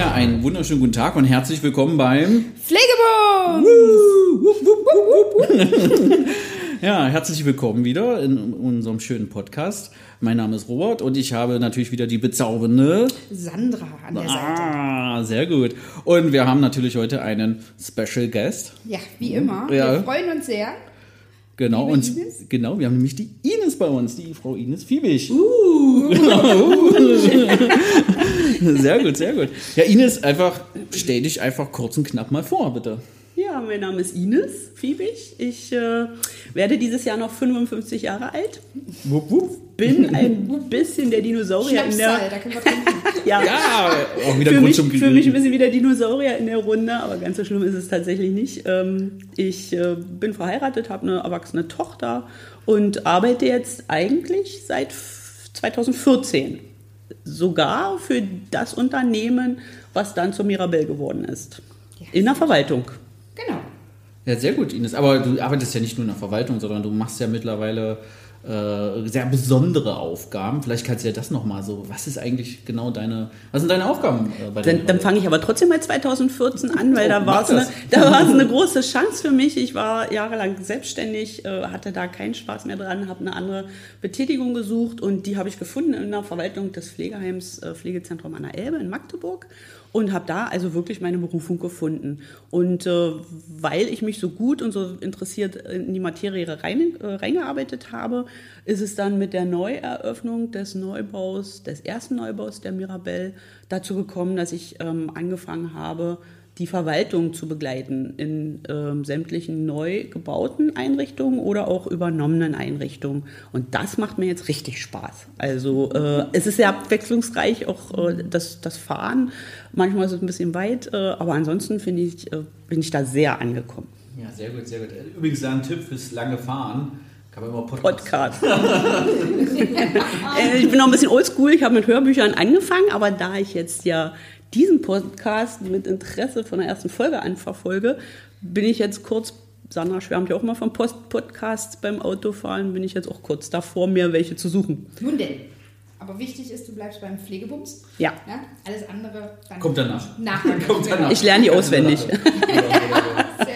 Ja, einen wunderschönen guten Tag und herzlich willkommen beim Pflegebund! Ja, herzlich willkommen wieder in unserem schönen Podcast. Mein Name ist Robert und ich habe natürlich wieder die bezaubernde Sandra an der Seite. Ah, sehr gut. Und wir haben natürlich heute einen Special Guest. Ja, wie immer. Ja. Wir freuen uns sehr. Genau, Liebe und Ines? genau, wir haben nämlich die Ines bei uns, die Frau Ines Fiebig. Uh. Sehr gut, sehr gut. Ja, Ines, einfach stell dich einfach kurz und knapp mal vor, bitte. Ja, mein Name ist Ines Fiebig. Ich äh, werde dieses Jahr noch 55 Jahre alt. Wupp, wupp. Bin ein bisschen der Dinosaurier in der. da können wir. Ja, Ja, auch wieder für Grund mich, zum für mich ein bisschen wie der Dinosaurier in der Runde, aber ganz so schlimm ist es tatsächlich nicht. Ähm, ich äh, bin verheiratet, habe eine erwachsene Tochter und arbeite jetzt eigentlich seit f- 2014 sogar für das Unternehmen, was dann zur Mirabelle geworden ist. In der Verwaltung. Genau. Ja, sehr gut, Ines. Aber du arbeitest ja nicht nur in der Verwaltung, sondern du machst ja mittlerweile äh, sehr besondere Aufgaben. Vielleicht kannst du ja das nochmal so, was ist eigentlich genau deine, was sind deine Aufgaben äh, bei Dann, dann fange ich aber trotzdem mal 2014 an, weil Oh, da war es eine, da eine große Chance für mich. Ich war jahrelang selbstständig, äh, hatte da keinen Spaß mehr dran, habe eine andere Betätigung gesucht und die habe ich gefunden in der Verwaltung des Pflegeheims äh, Pflegezentrum an der Elbe in Magdeburg und habe da also wirklich meine Berufung gefunden. Und äh, weil ich mich so gut und so interessiert in die Materie rein, äh, reingearbeitet habe, ist es dann mit der Neueröffnung des Neubaus, des ersten Neubaus der Mirabelle dazu gekommen, dass ich ähm, angefangen habe, die Verwaltung zu begleiten in ähm, sämtlichen neu gebauten Einrichtungen oder auch übernommenen Einrichtungen. Und das macht mir jetzt richtig Spaß. Also äh, es ist sehr abwechslungsreich, auch äh, das, das Fahren. Manchmal ist es ein bisschen weit, äh, aber ansonsten finde ich, äh, bin ich da sehr angekommen. Ja, sehr gut, sehr gut. Übrigens, ein Tipp fürs lange Fahren. Kann man immer Podcast. Podcast. Äh, ich bin noch ein bisschen oldschool, ich habe mit Hörbüchern angefangen, aber da ich jetzt ja diesen Podcast mit Interesse von der ersten Folge an verfolge, bin ich jetzt kurz, Sandra schwärmt ja auch mal von Post Podcasts beim Autofahren, bin ich jetzt auch kurz davor, mir welche zu suchen. Nun denn. Aber wichtig ist, du bleibst beim Pflegebums. Ja. ja? Alles andere dann Kommt danach. Nachher. Kommt danach. Ich lerne die auswendig.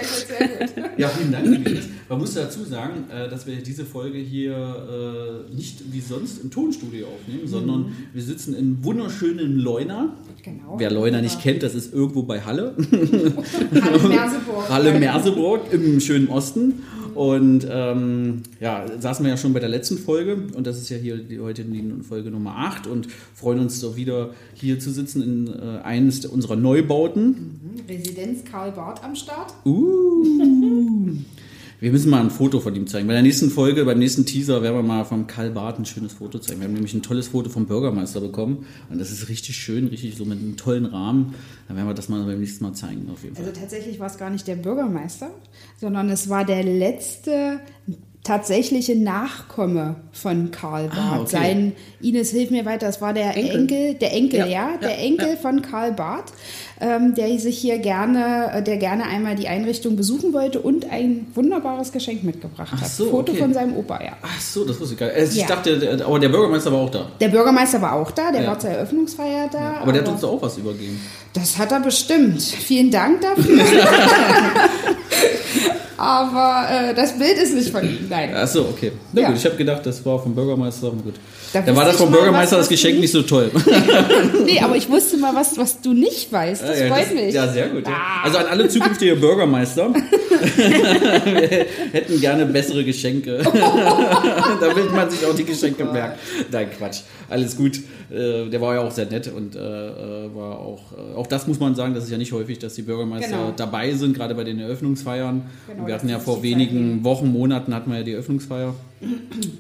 Sehr gut. Ja, vielen Dank, liebe Ines. Man muss dazu sagen, äh, dass wir diese Folge hier äh, nicht wie sonst im Tonstudio aufnehmen, sondern wir sitzen in wunderschönen Leuna. Genau. Wer Leuna nicht kennt, das ist irgendwo bei Halle. Halle Merseburg. Halle Merseburg im schönen Osten. Und ähm, ja, saßen wir ja schon bei der letzten Folge und das ist ja hier die, heute die Folge Nummer 8 und freuen uns so wieder hier zu sitzen in äh, eines unserer Neubauten. Residenz Karl Barth am Start. Uh. Wir müssen mal ein Foto von ihm zeigen. Bei der nächsten Folge, beim nächsten Teaser werden wir mal vom Karl Barth ein schönes Foto zeigen. Wir haben nämlich ein tolles Foto vom Bürgermeister bekommen und das ist richtig schön, richtig so mit einem tollen Rahmen. Dann werden wir das mal beim nächsten Mal zeigen auf jeden Fall. Also tatsächlich war es gar nicht der Bürgermeister, sondern es war der letzte tatsächliche Nachkomme von Karl Barth. Ah, okay. Sein Ines hilf mir weiter, es war der Enkel, Enkel. der Enkel, ja, Ja, der ja, Enkel ja. von Karl Barth, ähm, der sich hier gerne, äh, der gerne einmal die Einrichtung besuchen wollte und ein wunderbares Geschenk mitgebracht Ach hat. so, Foto okay. von seinem Opa, ja. Ach so, das wusste ich gar nicht. Ich Ja. dachte, der, aber der Bürgermeister war auch da. Der Bürgermeister war auch da, der war zur Eröffnungsfeier da. Aber der hat uns da auch was übergeben. Das hat er bestimmt. Vielen Dank dafür. Aber äh, das Bild ist nicht von ihm, nein. Achso, okay. Na Ja. gut, ich habe gedacht, das war vom Bürgermeister. Gut. Da Dann war das vom Bürgermeister was, das Geschenk nicht so toll. Nee, aber ich wusste mal was, was du nicht weißt. Das Ja, freut mich. Ja, sehr gut. Ja. Also an alle zukünftige Bürgermeister. Wir hätten gerne bessere Geschenke. Damit man sich auch die Geschenke merkt. Nein, Quatsch. Alles gut. Äh, Der war ja auch sehr nett und äh, äh, war auch, auch das muss man sagen, das ist ja nicht häufig, dass die Bürgermeister Genau. dabei sind, gerade bei den Eröffnungsfeiern. Genau, wir hatten ja vor wenigen Wochen, Monaten hatten wir ja die Eröffnungsfeier.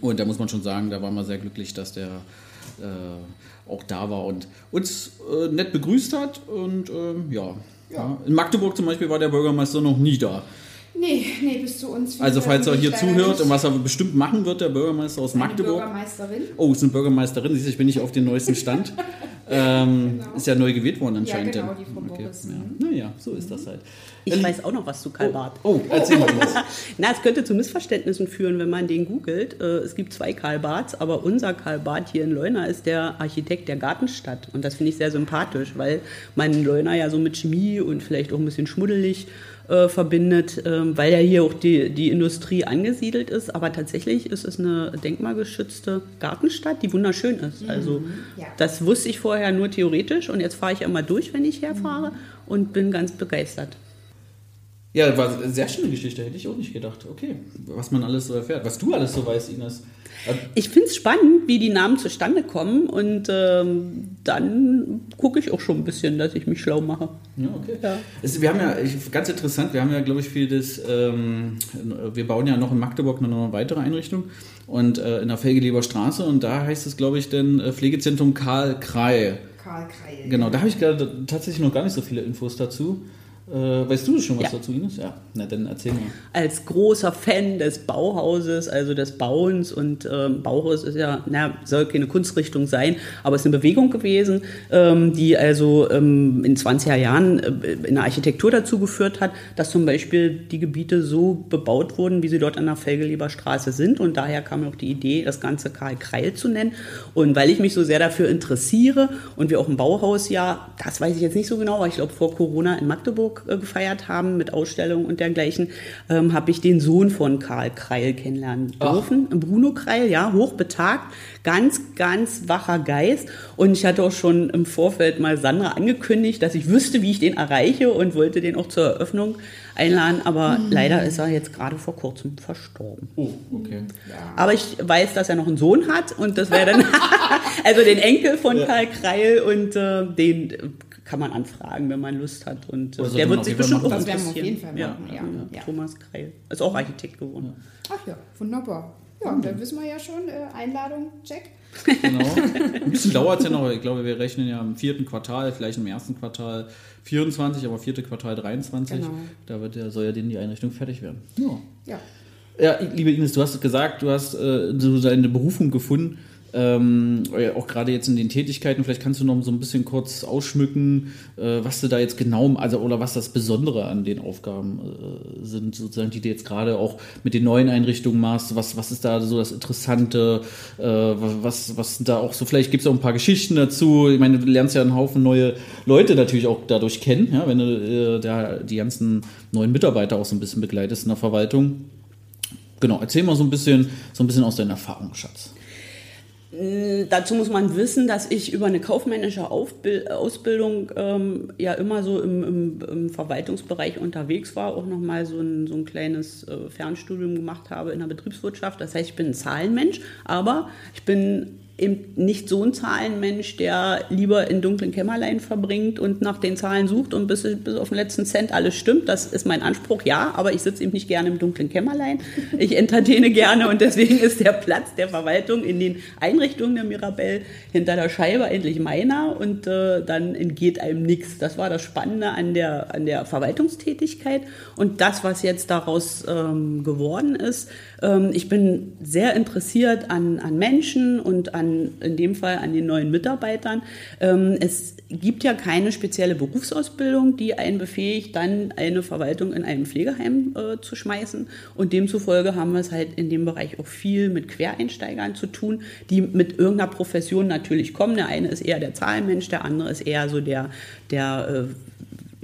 Und da muss man schon sagen, da waren wir sehr glücklich, dass der äh, auch da war und uns äh, nett begrüßt hat. Und ähm, ja. ja. In Magdeburg zum Beispiel war der Bürgermeister noch nie da. Nee, nee, bis zu uns. Also falls er hier zuhört nicht. und was er bestimmt machen wird, der Bürgermeister aus Magdeburg. Bürgermeisterin. Oh, ist eine Bürgermeisterin. Siehst du, ich bin nicht auf dem neuesten Stand. ähm, Ist ja neu gewählt worden anscheinend. genau, denn. die Frau Boris, Ja. mhm. Naja, so ist das halt. Ich weiß auch noch was zu Karl Barth. Oh, erzähl mal was. Na, es könnte zu Missverständnissen führen, wenn man den googelt. Äh, Es gibt zwei Karl Barths, aber unser Karl Barth hier in Leuna ist der Architekt der Gartenstadt. Und das finde ich sehr sympathisch, weil man Leuna ja so mit Chemie und vielleicht auch ein bisschen schmuddelig äh, verbindet, ähm, weil ja hier auch die, die Industrie angesiedelt ist. Aber tatsächlich ist es eine denkmalgeschützte Gartenstadt, die wunderschön ist. Also ja. das wusste ich vorher nur theoretisch und jetzt fahre ich immer durch, wenn ich herfahre und bin ganz begeistert. Ja, war eine sehr schöne Geschichte, hätte ich auch nicht gedacht. Okay, was man alles so erfährt. Was du alles so weißt, Ines. Äh, Ich finde es spannend, wie die Namen zustande kommen und ähm, dann gucke ich auch schon ein bisschen, dass ich mich schlau mache. Ja, okay. Ja. Es, wir haben ja, ich, ganz interessant, wir haben ja, glaube ich, viel das, ähm, wir bauen ja noch in Magdeburg noch eine weitere Einrichtung und äh, in der Felgeleber Straße und da heißt es, glaube ich, denn äh, Pflegezentrum Karl Krei. Karl Kreil. Genau, da habe ich gerade tatsächlich noch gar nicht so viele Infos dazu. Äh, weißt du schon was Ja. dazu, Ines? Ja, na dann erzähl mal. Als großer Fan des Bauhauses, also des Bauens und ähm, Bauhaus ist ja, na, soll keine Kunstrichtung sein, aber es ist eine Bewegung gewesen, ähm, die also ähm, in 20er Jahren äh, in der Architektur dazu geführt hat, dass zum Beispiel die Gebiete so bebaut wurden, wie sie dort an der Felgeleber Straße sind und daher kam auch die Idee, das Ganze Karl Kreil zu nennen und weil ich mich so sehr dafür interessiere und wir auch ein Bauhaus ja, das weiß ich jetzt nicht so genau, aber ich glaube vor Corona in Magdeburg äh, gefeiert haben mit Ausstellungen und dergleichen, ähm, habe ich den Sohn von Karl Kreil kennenlernen dürfen. Bruno Kreil, ja, hochbetagt, ganz, ganz wacher Geist. Und ich hatte auch schon im Vorfeld mal Sandra angekündigt, dass ich wüsste, wie ich den erreiche und wollte den auch zur Eröffnung einladen. Aber leider ist er jetzt gerade vor kurzem verstorben. Oh, okay. Aber ich weiß, dass er noch einen Sohn hat und das wäre dann also den Enkel von Karl Kreil und äh, den kann man anfragen, wenn man Lust hat. Und äh, Also der wird sich bestimmt auch machen. Das werden wir auf interessieren. jeden Fall machen, ja. Ja. Thomas Kreil ist auch Architekt geworden. Ach ja, wunderbar. Ja, und dann wissen wir ja schon, äh, Einladung, check. Genau. Ein bisschen dauert es ja noch. Ich glaube, wir rechnen ja im vierten Quartal, vielleicht im ersten Quartal 24, aber vierte Quartal 23. Genau. Da wird ja, soll ja denn die Einrichtung fertig werden. Ja. Ja. Ja, liebe Ines, du hast gesagt, du hast äh, so deine Berufung gefunden. Ähm, ja, auch gerade jetzt in den Tätigkeiten, vielleicht kannst du noch so ein bisschen kurz ausschmücken, äh, was du da jetzt genau, also oder was das Besondere an den Aufgaben äh, sind, sozusagen, die du jetzt gerade auch mit den neuen Einrichtungen machst. Was, was ist da so das Interessante? Äh, was, was da auch so, vielleicht gibt es auch ein paar Geschichten dazu. Ich meine, du lernst ja einen Haufen neue Leute natürlich auch dadurch kennen, ja, wenn du äh, da die ganzen neuen Mitarbeiter auch so ein bisschen begleitest in der Verwaltung. Genau, erzähl mal so ein bisschen, so ein bisschen aus deinem Erfahrungsschatz. Dazu muss man wissen, dass ich über eine kaufmännische Ausbildung ähm, ja immer so im, im, im Verwaltungsbereich unterwegs war, auch nochmal so ein, so ein kleines äh, Fernstudium gemacht habe in der Betriebswirtschaft. Das heißt, ich bin ein Zahlenmensch, aber ich bin eben nicht so ein Zahlenmensch, der lieber in dunklen Kämmerlein verbringt und nach den Zahlen sucht und bis, bis auf den letzten Cent alles stimmt. Das ist mein Anspruch, ja, aber ich sitze eben nicht gerne im dunklen Kämmerlein. Ich entertaine gerne und deswegen ist der Platz der Verwaltung in den Einrichtungen der Mirabelle hinter der Scheibe endlich meiner und äh, dann entgeht einem nichts. Das war das Spannende an der, an der Verwaltungstätigkeit und das, was jetzt daraus ähm, geworden ist. Ähm, ich bin sehr interessiert an, an Menschen und an, in dem Fall an den neuen Mitarbeitern. Ähm, es gibt ja keine spezielle Berufsausbildung, die einen befähigt, dann eine Verwaltung in einem Pflegeheim äh, zu schmeißen. Und demzufolge haben wir es halt in dem Bereich auch viel mit Quereinsteigern zu tun, die mit irgendeiner Profession natürlich kommen. Der eine ist eher der Zahlenmensch, der andere ist eher so der, der äh,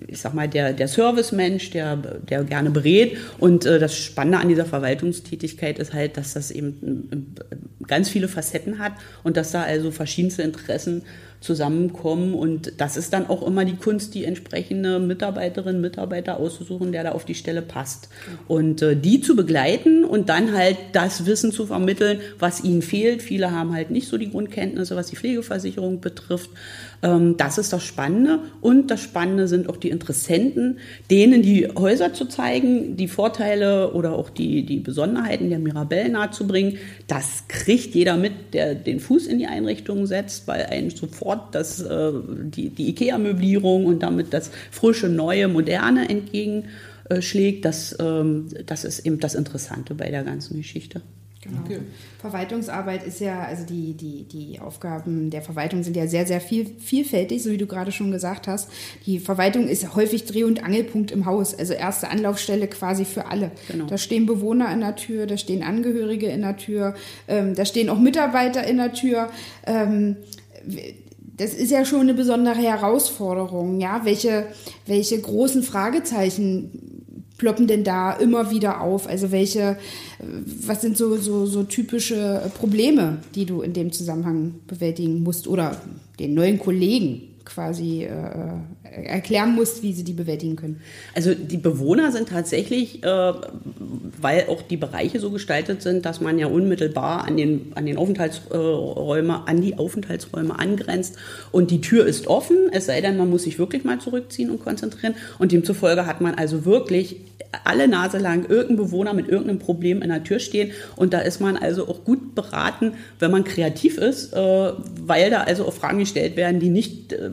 ich sag mal, der, der Servicemensch, der, der gerne berät. Und äh, das Spannende an dieser Verwaltungstätigkeit ist halt, dass das eben äh, ganz viele Facetten hat und dass da also verschiedenste Interessen zusammenkommen. Und das ist dann auch immer die Kunst, die entsprechende Mitarbeiterin, Mitarbeiter auszusuchen, der da auf die Stelle passt. Und äh, die zu begleiten und dann halt das Wissen zu vermitteln, was ihnen fehlt. Viele haben halt nicht so die Grundkenntnisse, was die Pflegeversicherung betrifft. Ähm, das ist das Spannende. Und das Spannende sind auch die Interessenten, denen die Häuser zu zeigen, die Vorteile oder auch die, die Besonderheiten der Mirabelle nahezubringen. Das kriegt jeder mit, der den Fuß in die Einrichtung setzt, weil einen sofort das, äh, die, die IKEA-Möblierung und damit das frische, neue, moderne entgegenschlägt. Das, ähm, das ist eben das Interessante bei der ganzen Geschichte. Genau. Okay. Verwaltungsarbeit ist ja, also die, die, die Aufgaben der Verwaltung sind ja sehr, sehr viel, vielfältig, so wie du gerade schon gesagt hast. Die Verwaltung ist häufig Dreh- und Angelpunkt im Haus, also erste Anlaufstelle quasi für alle. Genau. Da stehen Bewohner in der Tür, da stehen Angehörige in der Tür, ähm, da stehen auch Mitarbeiter in der Tür. Ähm, das ist ja schon eine besondere Herausforderung, ja. Welche, welche großen Fragezeichen ploppen denn da immer wieder auf? Also welche, was sind so, so, so typische Probleme, die du in dem Zusammenhang bewältigen musst oder den neuen Kollegen quasi äh, erklären musst, wie sie die bewältigen können? Also die Bewohner sind tatsächlich, äh, weil auch die Bereiche so gestaltet sind, dass man ja unmittelbar an den, an den Aufenthaltsräume, an die Aufenthaltsräume angrenzt und die Tür ist offen, es sei denn, man muss sich wirklich mal zurückziehen und konzentrieren und demzufolge hat man also wirklich alle Nase lang irgendein Bewohner mit irgendeinem Problem in der Tür stehen. Und da ist man also auch gut beraten, wenn man kreativ ist, äh, weil da also auch Fragen gestellt werden, die nicht äh,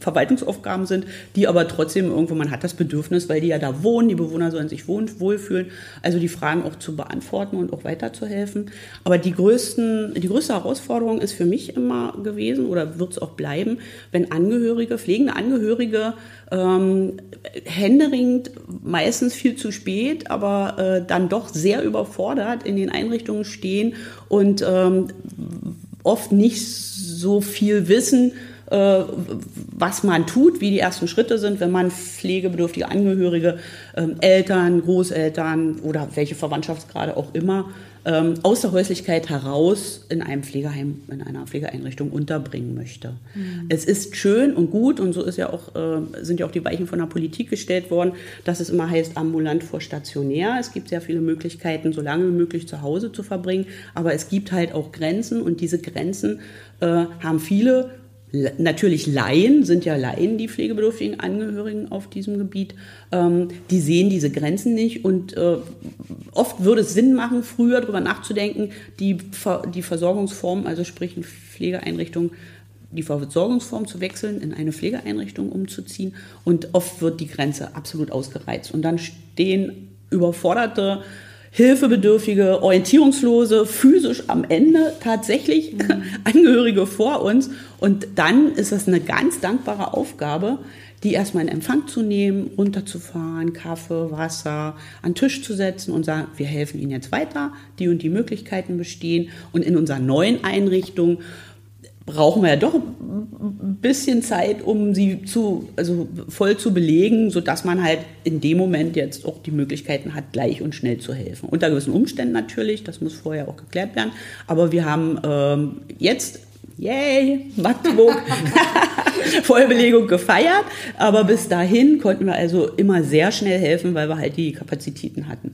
Verwaltungsaufgaben sind, die aber trotzdem irgendwo, man hat das Bedürfnis, weil die ja da wohnen, die Bewohner sollen sich wohnen, wohlfühlen, also die Fragen auch zu beantworten und auch weiterzuhelfen. Aber die, größten, die größte Herausforderung ist für mich immer gewesen oder wird es auch bleiben, wenn Angehörige, pflegende Angehörige ähm, händeringend, meistens viel zu spät, aber äh, dann doch sehr überfordert in den Einrichtungen stehen und ähm, oft nicht so viel wissen, was man tut, wie die ersten Schritte sind, wenn man pflegebedürftige Angehörige, ähm, Eltern, Großeltern oder welche Verwandtschaftsgrade auch immer ähm, aus der Häuslichkeit heraus in einem Pflegeheim, in einer Pflegeeinrichtung unterbringen möchte. Mhm. Es ist schön und gut und so ist ja auch, äh, sind ja auch die Weichen von der Politik gestellt worden, dass es immer heißt ambulant vor stationär. Es gibt sehr viele Möglichkeiten, so lange wie möglich zu Hause zu verbringen, aber es gibt halt auch Grenzen und diese Grenzen äh, haben viele natürlich Laien, sind ja Laien, die pflegebedürftigen Angehörigen auf diesem Gebiet, ähm, die sehen diese Grenzen nicht und äh, oft würde es Sinn machen, früher darüber nachzudenken, die, die Versorgungsform, also sprich eine Pflegeeinrichtung, die Versorgungsform zu wechseln, in eine Pflegeeinrichtung umzuziehen und oft wird die Grenze absolut ausgereizt. Und dann stehen überforderte hilfebedürftige, orientierungslose, physisch am Ende tatsächlich mhm. Angehörige vor uns. Und dann ist es eine ganz dankbare Aufgabe, die erstmal in Empfang zu nehmen, runterzufahren, Kaffee, Wasser, an den Tisch zu setzen und sagen, wir helfen Ihnen jetzt weiter, die und die Möglichkeiten bestehen. Und in unserer neuen Einrichtung brauchen wir ja doch ein bisschen Zeit, um sie zu, also voll zu belegen, sodass man halt in dem Moment jetzt auch die Möglichkeiten hat, gleich und schnell zu helfen. Unter gewissen Umständen natürlich, das muss vorher auch geklärt werden. Aber wir haben ähm, jetzt, yay, Magdeburg, Vollbelegung gefeiert. Aber bis dahin konnten wir also immer sehr schnell helfen, weil wir halt die Kapazitäten hatten.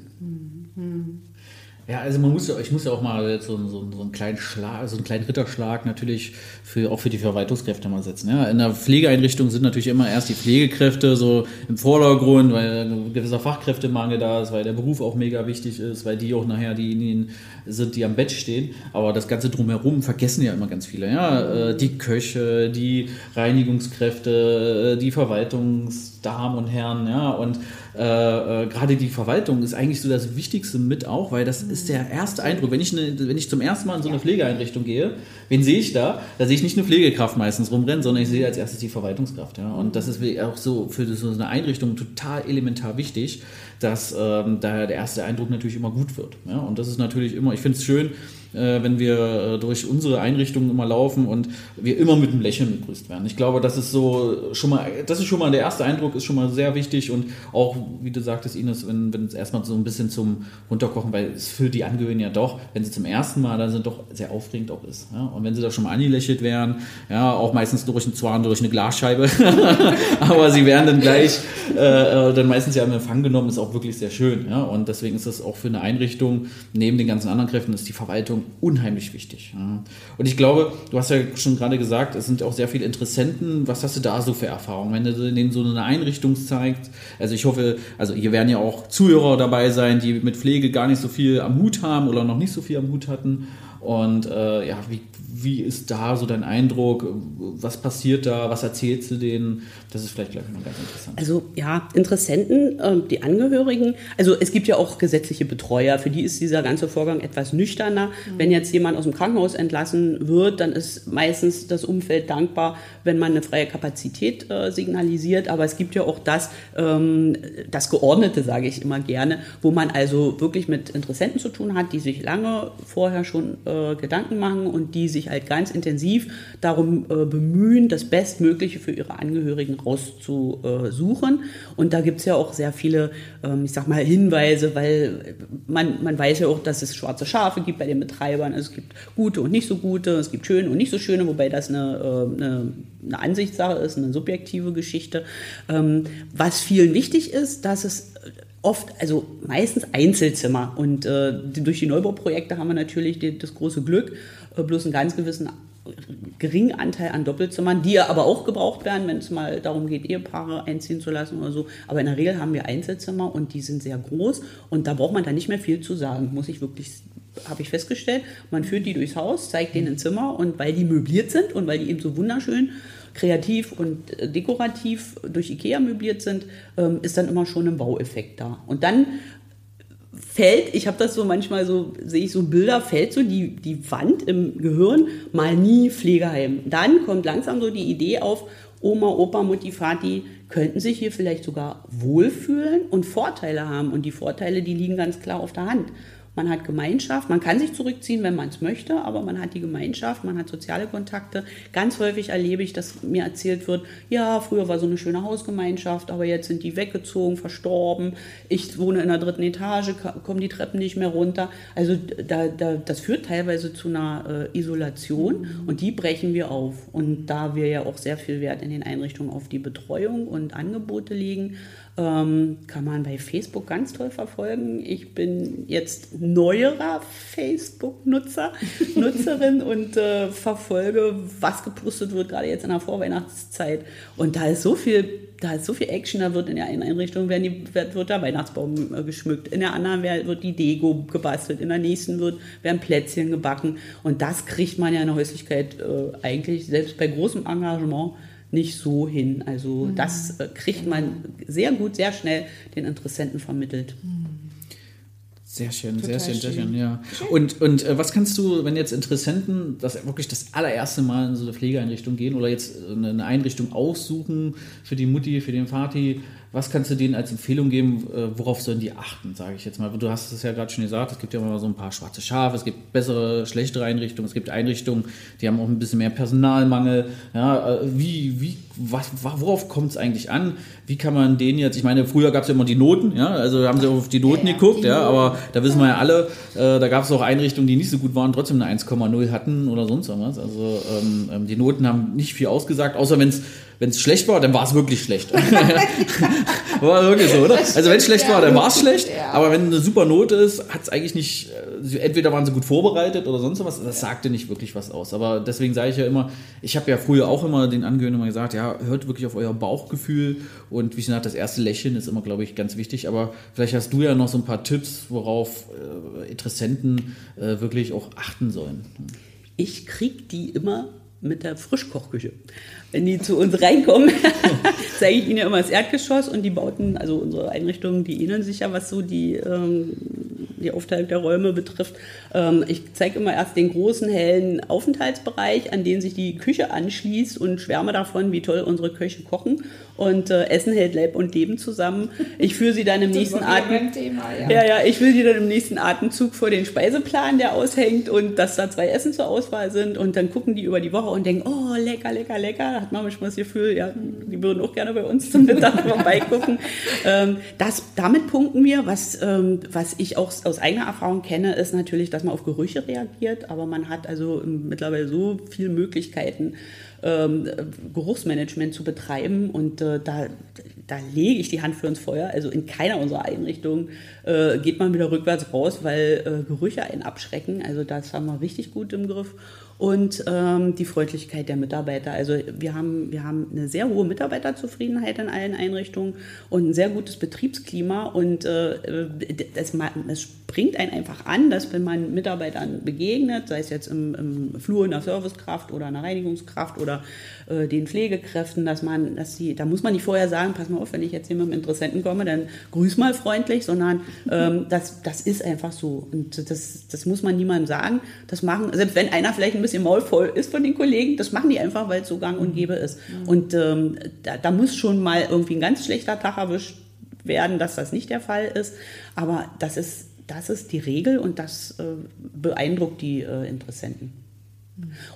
Ja, also man muss ja, ich muss ja auch mal so, so, so einen kleinen Schlag, so einen kleinen Ritterschlag natürlich für, auch für die Verwaltungskräfte mal setzen. Ja, in der Pflegeeinrichtung sind natürlich immer erst die Pflegekräfte so im Vordergrund, weil ein gewisser Fachkräftemangel da ist, weil der Beruf auch mega wichtig ist, weil die auch nachher diejenigen sind, die am Bett stehen. Aber das Ganze drumherum vergessen ja immer ganz viele. Ja, äh, die Köche, die Reinigungskräfte, äh, die Verwaltungsdamen und Herren, ja, und äh, äh, gerade die Verwaltung ist eigentlich so das Wichtigste mit auch, weil das ist der erste Eindruck. Wenn ich, eine, wenn ich zum ersten Mal in so eine Pflegeeinrichtung gehe, wen sehe ich da? Da sehe ich nicht eine Pflegekraft meistens rumrennen, sondern ich sehe als erstes die Verwaltungskraft. Ja? Und das ist auch so für so eine Einrichtung total elementar wichtig, dass ähm, da der erste Eindruck natürlich immer gut wird. Ja? Und das ist natürlich immer, ich finde es schön, äh, wenn wir äh, durch unsere Einrichtungen immer laufen und wir immer mit einem Lächeln begrüßt werden. Ich glaube, das ist so schon mal, das ist schon mal der erste Eindruck, ist schon mal sehr wichtig und auch, wie du sagtest, Ines, wenn, wenn es erstmal so ein bisschen zum Runterkochen, weil es für die Angehörigen ja doch, wenn sie zum ersten Mal da sind, doch sehr aufregend auch ist. Ja? Und wenn sie da schon mal angelächelt werden, ja, auch meistens durch einen Zwar durch eine Glasscheibe, aber sie werden dann gleich äh, äh, dann meistens ja im Empfang genommen, ist auch wirklich sehr schön. Ja? Und deswegen ist das auch für eine Einrichtung, neben den ganzen anderen Kräften, ist die Verwaltung unheimlich wichtig. Und ich glaube, du hast ja schon gerade gesagt, es sind auch sehr viele Interessenten. Was hast du da so für Erfahrungen, wenn du denen so eine Einrichtung zeigst? Also ich hoffe, also hier werden ja auch Zuhörer dabei sein, die mit Pflege gar nicht so viel am Hut haben oder noch nicht so viel am Hut hatten. Und äh, ja, wie, wie ist da so dein Eindruck? Was passiert da? Was erzählst du denen? Das ist vielleicht gleich mal ganz interessant. Also ja, Interessenten, äh, die Angehörigen. Also es gibt ja auch gesetzliche Betreuer. Für die ist dieser ganze Vorgang etwas nüchterner. Mhm. Wenn jetzt jemand aus dem Krankenhaus entlassen wird, dann ist meistens das Umfeld dankbar, wenn man eine freie Kapazität äh, signalisiert. Aber es gibt ja auch das, ähm, das Geordnete, sage ich immer gerne, wo man also wirklich mit Interessenten zu tun hat, die sich lange vorher schon äh, Gedanken machen und die sich halt ganz intensiv darum äh, bemühen, das Bestmögliche für ihre Angehörigen rauszusuchen. Und da gibt es ja auch sehr viele, ähm, ich sag mal, Hinweise, weil man, man weiß ja auch, dass es schwarze Schafe gibt bei den Betreibern. Also es gibt gute und nicht so gute, es gibt schöne und nicht so schöne, wobei das eine, äh, eine, eine Ansichtssache ist, eine subjektive Geschichte. Ähm, was vielen wichtig ist, dass es oft, also meistens Einzelzimmer. Und äh, durch die Neubauprojekte haben wir natürlich die, das große Glück, äh, bloß einen ganz gewissen geringen Anteil an Doppelzimmern, die ja aber auch gebraucht werden, wenn es mal darum geht, Ehepaare einziehen zu lassen oder so. Aber in der Regel haben wir Einzelzimmer und die sind sehr groß und da braucht man dann nicht mehr viel zu sagen, muss ich wirklich habe ich festgestellt, man führt die durchs Haus, zeigt denen ein Zimmer und weil die möbliert sind und weil die eben so wunderschön kreativ und äh, dekorativ durch Ikea möbliert sind, ähm, ist dann immer schon ein Baueffekt da. Und dann fällt, ich habe das so manchmal so, sehe ich so Bilder, fällt so die, die Wand im Gehirn, mal nie Pflegeheim. Dann kommt langsam so die Idee auf, Oma, Opa, Mutti, Vati könnten sich hier vielleicht sogar wohlfühlen und Vorteile haben. Und die Vorteile, die liegen ganz klar auf der Hand. Man hat Gemeinschaft, man kann sich zurückziehen, wenn man es möchte, aber man hat die Gemeinschaft, man hat soziale Kontakte. Ganz häufig erlebe ich, dass mir erzählt wird, ja, früher war so eine schöne Hausgemeinschaft, aber jetzt sind die weggezogen, verstorben. Ich wohne in der dritten Etage, kommen die Treppen nicht mehr runter. Also da, da, das führt teilweise zu einer äh, Isolation und die brechen wir auf. Und da wir ja auch sehr viel Wert in den Einrichtungen auf die Betreuung und Angebote legen, ähm, kann man bei Facebook ganz toll verfolgen. Ich bin jetzt neuerer Facebook-Nutzer, Nutzerin und äh, verfolge, was gepostet wird, gerade jetzt in der Vorweihnachtszeit. Und da ist so viel, da ist so viel Action, da wird in der einen Einrichtung werden die, wird, wird der Weihnachtsbaum äh, geschmückt, in der anderen wird die Deko gebastelt, in der nächsten wird, werden Plätzchen gebacken. Und das kriegt man ja in der Häuslichkeit äh, eigentlich selbst bei großem Engagement nicht so hin. Also mhm. das äh, kriegt man sehr gut, sehr schnell den Interessenten vermittelt. Sehr schön, Total sehr schön, sehr schön, ja. Und, und äh, was kannst du, wenn jetzt Interessenten das wirklich das allererste Mal in so eine Pflegeeinrichtung gehen oder jetzt eine, eine Einrichtung aussuchen für die Mutti, für den Vati, was kannst du denen als Empfehlung geben, äh, worauf sollen die achten, sage ich jetzt mal? Du hast es ja gerade schon gesagt, es gibt ja immer so ein paar schwarze Schafe, es gibt bessere, schlechtere Einrichtungen, es gibt Einrichtungen, die haben auch ein bisschen mehr Personalmangel. Ja, äh, wie, wie, was, worauf kommt es eigentlich an? Wie kann man denen jetzt, ich meine, früher gab es ja immer die Noten, ja, also haben sie auf die Noten ja, geguckt, die ja, aber da wissen wir ja alle, äh, da gab es auch Einrichtungen, die nicht so gut waren, trotzdem eine 1,0 hatten oder sonst was. Also ähm, ähm, die Noten haben nicht viel ausgesagt, außer wenn es wenn es schlecht war, dann war es wirklich schlecht. war wirklich so, oder? Also wenn es schlecht war, dann war es schlecht. Aber wenn eine super Note ist, hat es eigentlich nicht, äh, entweder waren sie gut vorbereitet oder sonst was. Das sagte nicht wirklich was aus. Aber deswegen sage ich ja immer, ich habe ja früher auch immer den Angehörigen immer gesagt, ja, hört wirklich auf euer Bauchgefühl. Und wie gesagt, das erste Lächeln ist immer, glaube ich, ganz wichtig. Aber vielleicht hast du ja noch so ein paar Tipps, worauf äh, Interessenten äh, wirklich auch achten sollen. Ich kriege die immer mit der Frischkochküche. Wenn die zu uns reinkommen, zeige ich ihnen ja immer das Erdgeschoss und die Bauten, also unsere Einrichtungen, die ähneln sich ja, was so die, ähm, die Aufteilung der Räume betrifft. Ähm, ich zeige immer erst den großen, hellen Aufenthaltsbereich, an den sich die Küche anschließt und schwärme davon, wie toll unsere Köche kochen. Und äh, Essen hält Leib und Leben zusammen. Ich führe sie dann im nächsten Atem. Thema, ja. Ja, ja, ich will die dann im nächsten Atemzug vor den Speiseplan, der aushängt und dass da zwei Essen zur Auswahl sind und dann gucken die über die Woche und denken, oh, lecker, lecker, lecker. Da hat man manchmal das Gefühl, ja, die würden auch gerne bei uns zum Mittag vorbeigucken. Ähm, das, damit punkten wir. Was, ähm, was ich auch aus eigener Erfahrung kenne, ist natürlich, dass man auf Gerüche reagiert, aber man hat also mittlerweile so viele Möglichkeiten, ähm, Geruchsmanagement zu betreiben und äh, da, da lege ich die Hand für ins Feuer. Also in keiner unserer Einrichtungen äh, geht man wieder rückwärts raus, weil äh, Gerüche einen abschrecken. Also das haben wir richtig gut im Griff und ähm, die Freundlichkeit der Mitarbeiter. Also wir haben, wir haben eine sehr hohe Mitarbeiterzufriedenheit in allen Einrichtungen und ein sehr gutes Betriebsklima und äh, das, das springt einen einfach an, dass wenn man Mitarbeitern begegnet, sei es jetzt im, im Flur einer Servicekraft oder einer Reinigungskraft oder äh, den Pflegekräften, dass man, dass sie, da muss man nicht vorher sagen, pass mal auf, wenn ich jetzt hier mit einem Interessenten komme, dann grüß mal freundlich, sondern ähm, das, das ist einfach so und das, das muss man niemandem sagen. Das machen, selbst wenn einer vielleicht ein bisschen maulvoll ist von den Kollegen, das machen die einfach, weil es so gang und gäbe ist. Mhm. Und ähm, da, da muss schon mal irgendwie ein ganz schlechter Tag erwischt werden, dass das nicht der Fall ist. Aber das ist, das ist die Regel und das äh, beeindruckt die äh, Interessenten.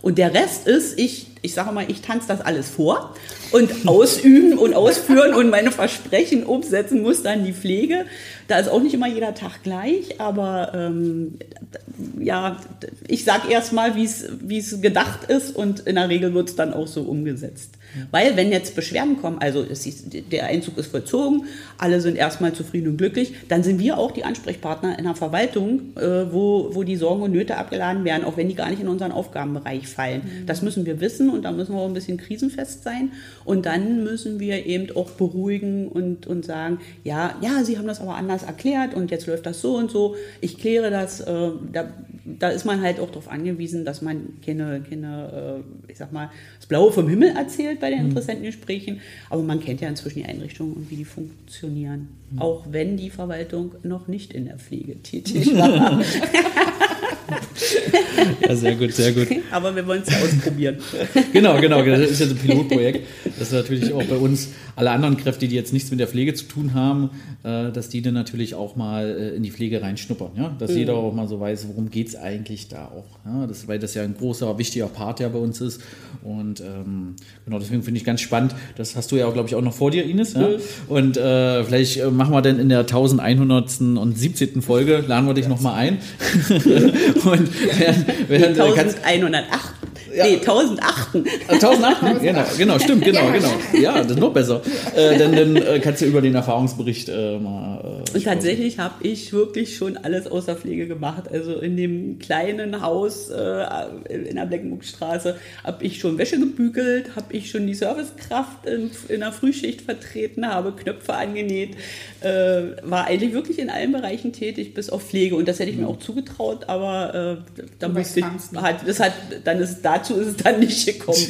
Und der Rest ist, ich, ich sage mal, ich tanze das alles vor und ausüben und ausführen und meine Versprechen umsetzen muss dann die Pflege. Da ist auch nicht immer jeder Tag gleich, aber ähm, ja, ich sage erst mal, wie es gedacht ist und in der Regel wird es dann auch so umgesetzt. Weil wenn jetzt Beschwerden kommen, also ist, der Einzug ist vollzogen, alle sind erstmal zufrieden und glücklich, dann sind wir auch die Ansprechpartner in der Verwaltung, äh, wo, wo die Sorgen und Nöte abgeladen werden, auch wenn die gar nicht in unseren Aufgabenbereich fallen. Mhm. Das müssen wir wissen und da müssen wir auch ein bisschen krisenfest sein. Und dann müssen wir eben auch beruhigen und, und sagen, ja, ja, Sie haben das aber anders erklärt und jetzt läuft das so und so. Ich kläre das. Äh, da, da ist man halt auch darauf angewiesen, dass man keine, keine äh, ich sag mal, das Blaue vom Himmel erzählt bei den mhm. Interessentengesprächen. Aber man kennt ja inzwischen die Einrichtungen und wie die funktionieren. Mhm. Auch wenn die Verwaltung noch nicht in der Pflege tätig war. Ja, sehr gut, sehr gut. Aber wir wollen es ja ausprobieren. Genau, genau, das ist ja so ein Pilotprojekt. Das ist natürlich auch bei uns alle anderen Kräfte, die jetzt nichts mit der Pflege zu tun haben, äh, dass die dann natürlich auch mal äh, in die Pflege reinschnuppern. Ja? Dass mhm. jeder auch mal so weiß, worum geht es eigentlich da auch. Ja? Das, weil das ja ein großer, wichtiger Part ja bei uns ist. Und ähm, genau, deswegen finde ich ganz spannend. Das hast du ja auch, glaube ich, auch noch vor dir, Ines. Ja? Mhm. Und äh, vielleicht äh, machen wir dann in der 1117. Folge, laden wir dich ja. nochmal ein. und werden, werden, 1108. Ja. Nee, 1008. 1008, genau, genau, stimmt, genau, ja. genau. Ja, das ist noch besser. Äh, dann, dann äh, kannst du über den Erfahrungsbericht äh, mal. Äh, und tatsächlich habe ich wirklich schon alles außer Pflege gemacht. Also in dem kleinen Haus äh, in der Bleckenburgstraße habe ich schon Wäsche gebügelt, habe ich schon die Servicekraft in, in der Frühschicht vertreten, habe Knöpfe angenäht, äh, war eigentlich wirklich in allen Bereichen tätig, bis auf Pflege. Und das hätte ich mir auch zugetraut, aber äh, da musste ich, hat, das hat, dann ist, dazu ist es dann nicht gekommen.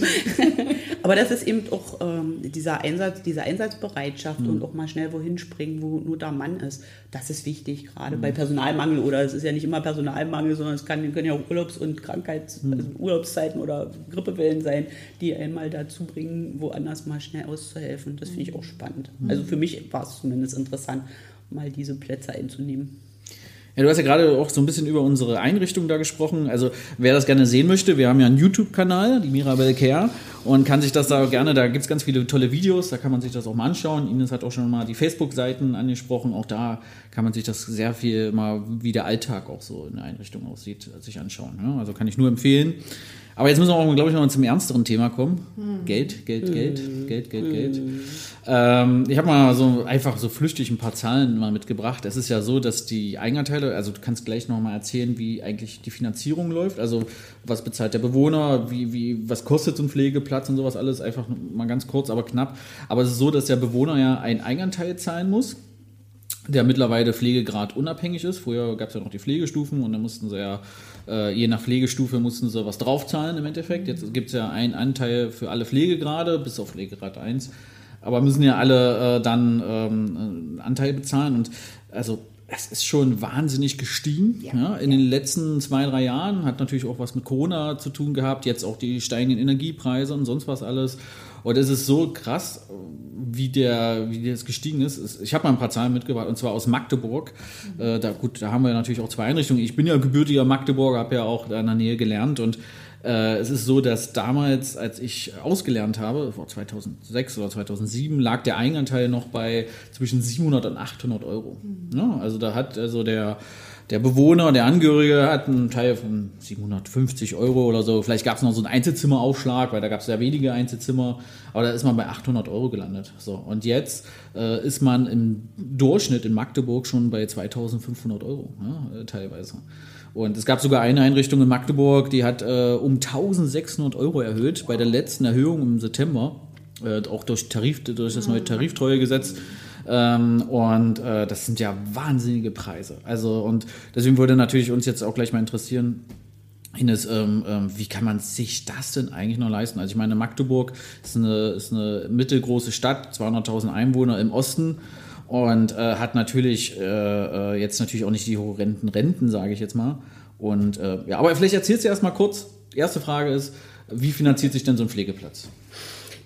aber das ist eben auch ähm, dieser Einsatz, diese Einsatzbereitschaft mhm. und auch mal schnell wohin springen, wo nur der Mann ist. Das ist wichtig, gerade mhm. bei Personalmangel oder es ist ja nicht immer Personalmangel, sondern es kann, können ja auch Urlaubs- und Krankheits-, mhm. also Urlaubszeiten oder Grippewellen sein, die einmal dazu bringen, woanders mal schnell auszuhelfen. Das finde ich auch spannend. Mhm. Also für mich war es zumindest interessant, mal diese Plätze einzunehmen. Ja, du hast ja gerade auch so ein bisschen über unsere Einrichtung da gesprochen. Also wer das gerne sehen möchte, wir haben ja einen YouTube-Kanal, die Mirabelle Care, und kann sich das da gerne, da gibt es ganz viele tolle Videos, da kann man sich das auch mal anschauen. Ines hat auch schon mal die Facebook-Seiten angesprochen, auch da kann man sich das sehr viel mal, wie der Alltag auch so in der Einrichtung aussieht, sich anschauen. Ja, also kann ich nur empfehlen. Aber jetzt müssen wir auch, glaube ich, noch zum ernsteren Thema kommen. Hm. Geld, Geld, Geld, hm. Geld, Geld, Geld. Hm. Ähm, ich habe mal so einfach so flüchtig ein paar Zahlen mal mitgebracht. Es ist ja so, dass die Eigenanteile, also du kannst gleich noch mal erzählen, wie eigentlich die Finanzierung läuft. Also was bezahlt der Bewohner, wie, wie, was kostet so ein Pflegeplatz und sowas alles. Einfach mal ganz kurz, aber knapp. Aber es ist so, dass der Bewohner ja einen Eigenanteil zahlen muss der mittlerweile Pflegegrad unabhängig ist. Früher gab es ja noch die Pflegestufen und da mussten sie ja, äh, je nach Pflegestufe mussten sie was draufzahlen im Endeffekt. Jetzt gibt es ja einen Anteil für alle Pflegegrade, bis auf Pflegegrad 1. Aber müssen ja alle äh, dann ähm, Anteil bezahlen und also es ist schon wahnsinnig gestiegen. Ja, ja. In den letzten zwei, drei Jahren hat natürlich auch was mit Corona zu tun gehabt, jetzt auch die steigenden Energiepreise und sonst was alles. Und es ist so krass, wie der, wie das gestiegen ist. Ich habe mal ein paar Zahlen mitgebracht, und zwar aus Magdeburg. Äh, da, gut, da haben wir natürlich auch zwei Einrichtungen. Ich bin ja gebürtiger Magdeburger, habe ja auch da in der Nähe gelernt und äh, es ist so, dass damals, als ich ausgelernt habe, vor 2006 oder 2007, lag der Eigenanteil noch bei zwischen 700 und 800 Euro. Mhm. Ja, also da hat also der der Bewohner, der Angehörige hat einen Teil von 750 Euro oder so. Vielleicht gab es noch so einen Einzelzimmeraufschlag, weil da gab es sehr wenige Einzelzimmer. Aber da ist man bei 800 Euro gelandet. So. Und jetzt äh, ist man im Durchschnitt in Magdeburg schon bei 2500 Euro, ja, äh, teilweise. Und es gab sogar eine Einrichtung in Magdeburg, die hat äh, um 1600 Euro erhöht bei der letzten Erhöhung im September, äh, auch durch, Tarif, durch das neue Tariftreuegesetz. Ähm, und äh, das sind ja wahnsinnige Preise. Also, und deswegen würde natürlich uns jetzt auch gleich mal interessieren, Ines, ähm, ähm, wie kann man sich das denn eigentlich noch leisten? Also ich meine, Magdeburg ist eine, ist eine mittelgroße Stadt, 200.000 Einwohner im Osten und äh, hat natürlich äh, äh, jetzt natürlich auch nicht die horrenden Renten, sage ich jetzt mal. Und äh, ja, aber vielleicht erzählst du erst mal kurz. Erste Frage ist, wie finanziert sich denn so ein Pflegeplatz?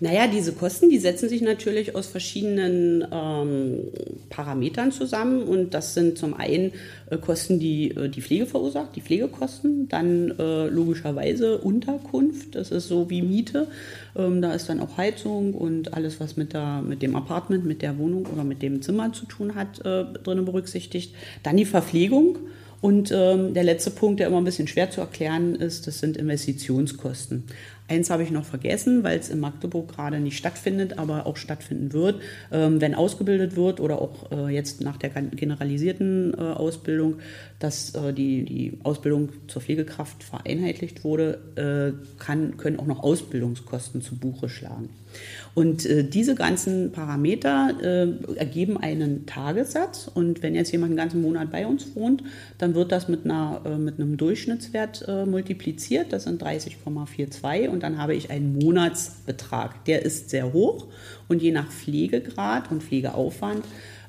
Naja, diese Kosten, die setzen sich natürlich aus verschiedenen ähm, Parametern zusammen. Und das sind zum einen äh, Kosten, die äh, die Pflege verursacht, die Pflegekosten. Dann äh, logischerweise Unterkunft, das ist so wie Miete. Ähm, da ist dann auch Heizung und alles, was mit, der, mit dem Apartment, mit der Wohnung oder mit dem Zimmer zu tun hat, äh, drin berücksichtigt. Dann die Verpflegung. Und ähm, der letzte Punkt, der immer ein bisschen schwer zu erklären ist, das sind Investitionskosten. Eins habe ich noch vergessen, weil es in Magdeburg gerade nicht stattfindet, aber auch stattfinden wird, ähm, wenn ausgebildet wird oder auch äh, jetzt nach der generalisierten äh, Ausbildung, dass äh, die, die Ausbildung zur Pflegekraft vereinheitlicht wurde, kann, können auch noch Ausbildungskosten zu Buche schlagen. Und äh, diese ganzen Parameter äh, ergeben einen Tagessatz. Und wenn jetzt jemand einen ganzen Monat bei uns wohnt, dann wird das mit, einer, äh, mit einem Durchschnittswert äh, multipliziert. Das sind 30,42. Und dann habe ich einen Monatsbetrag. Der ist sehr hoch. Und je nach Pflegegrad und Pflegeaufwand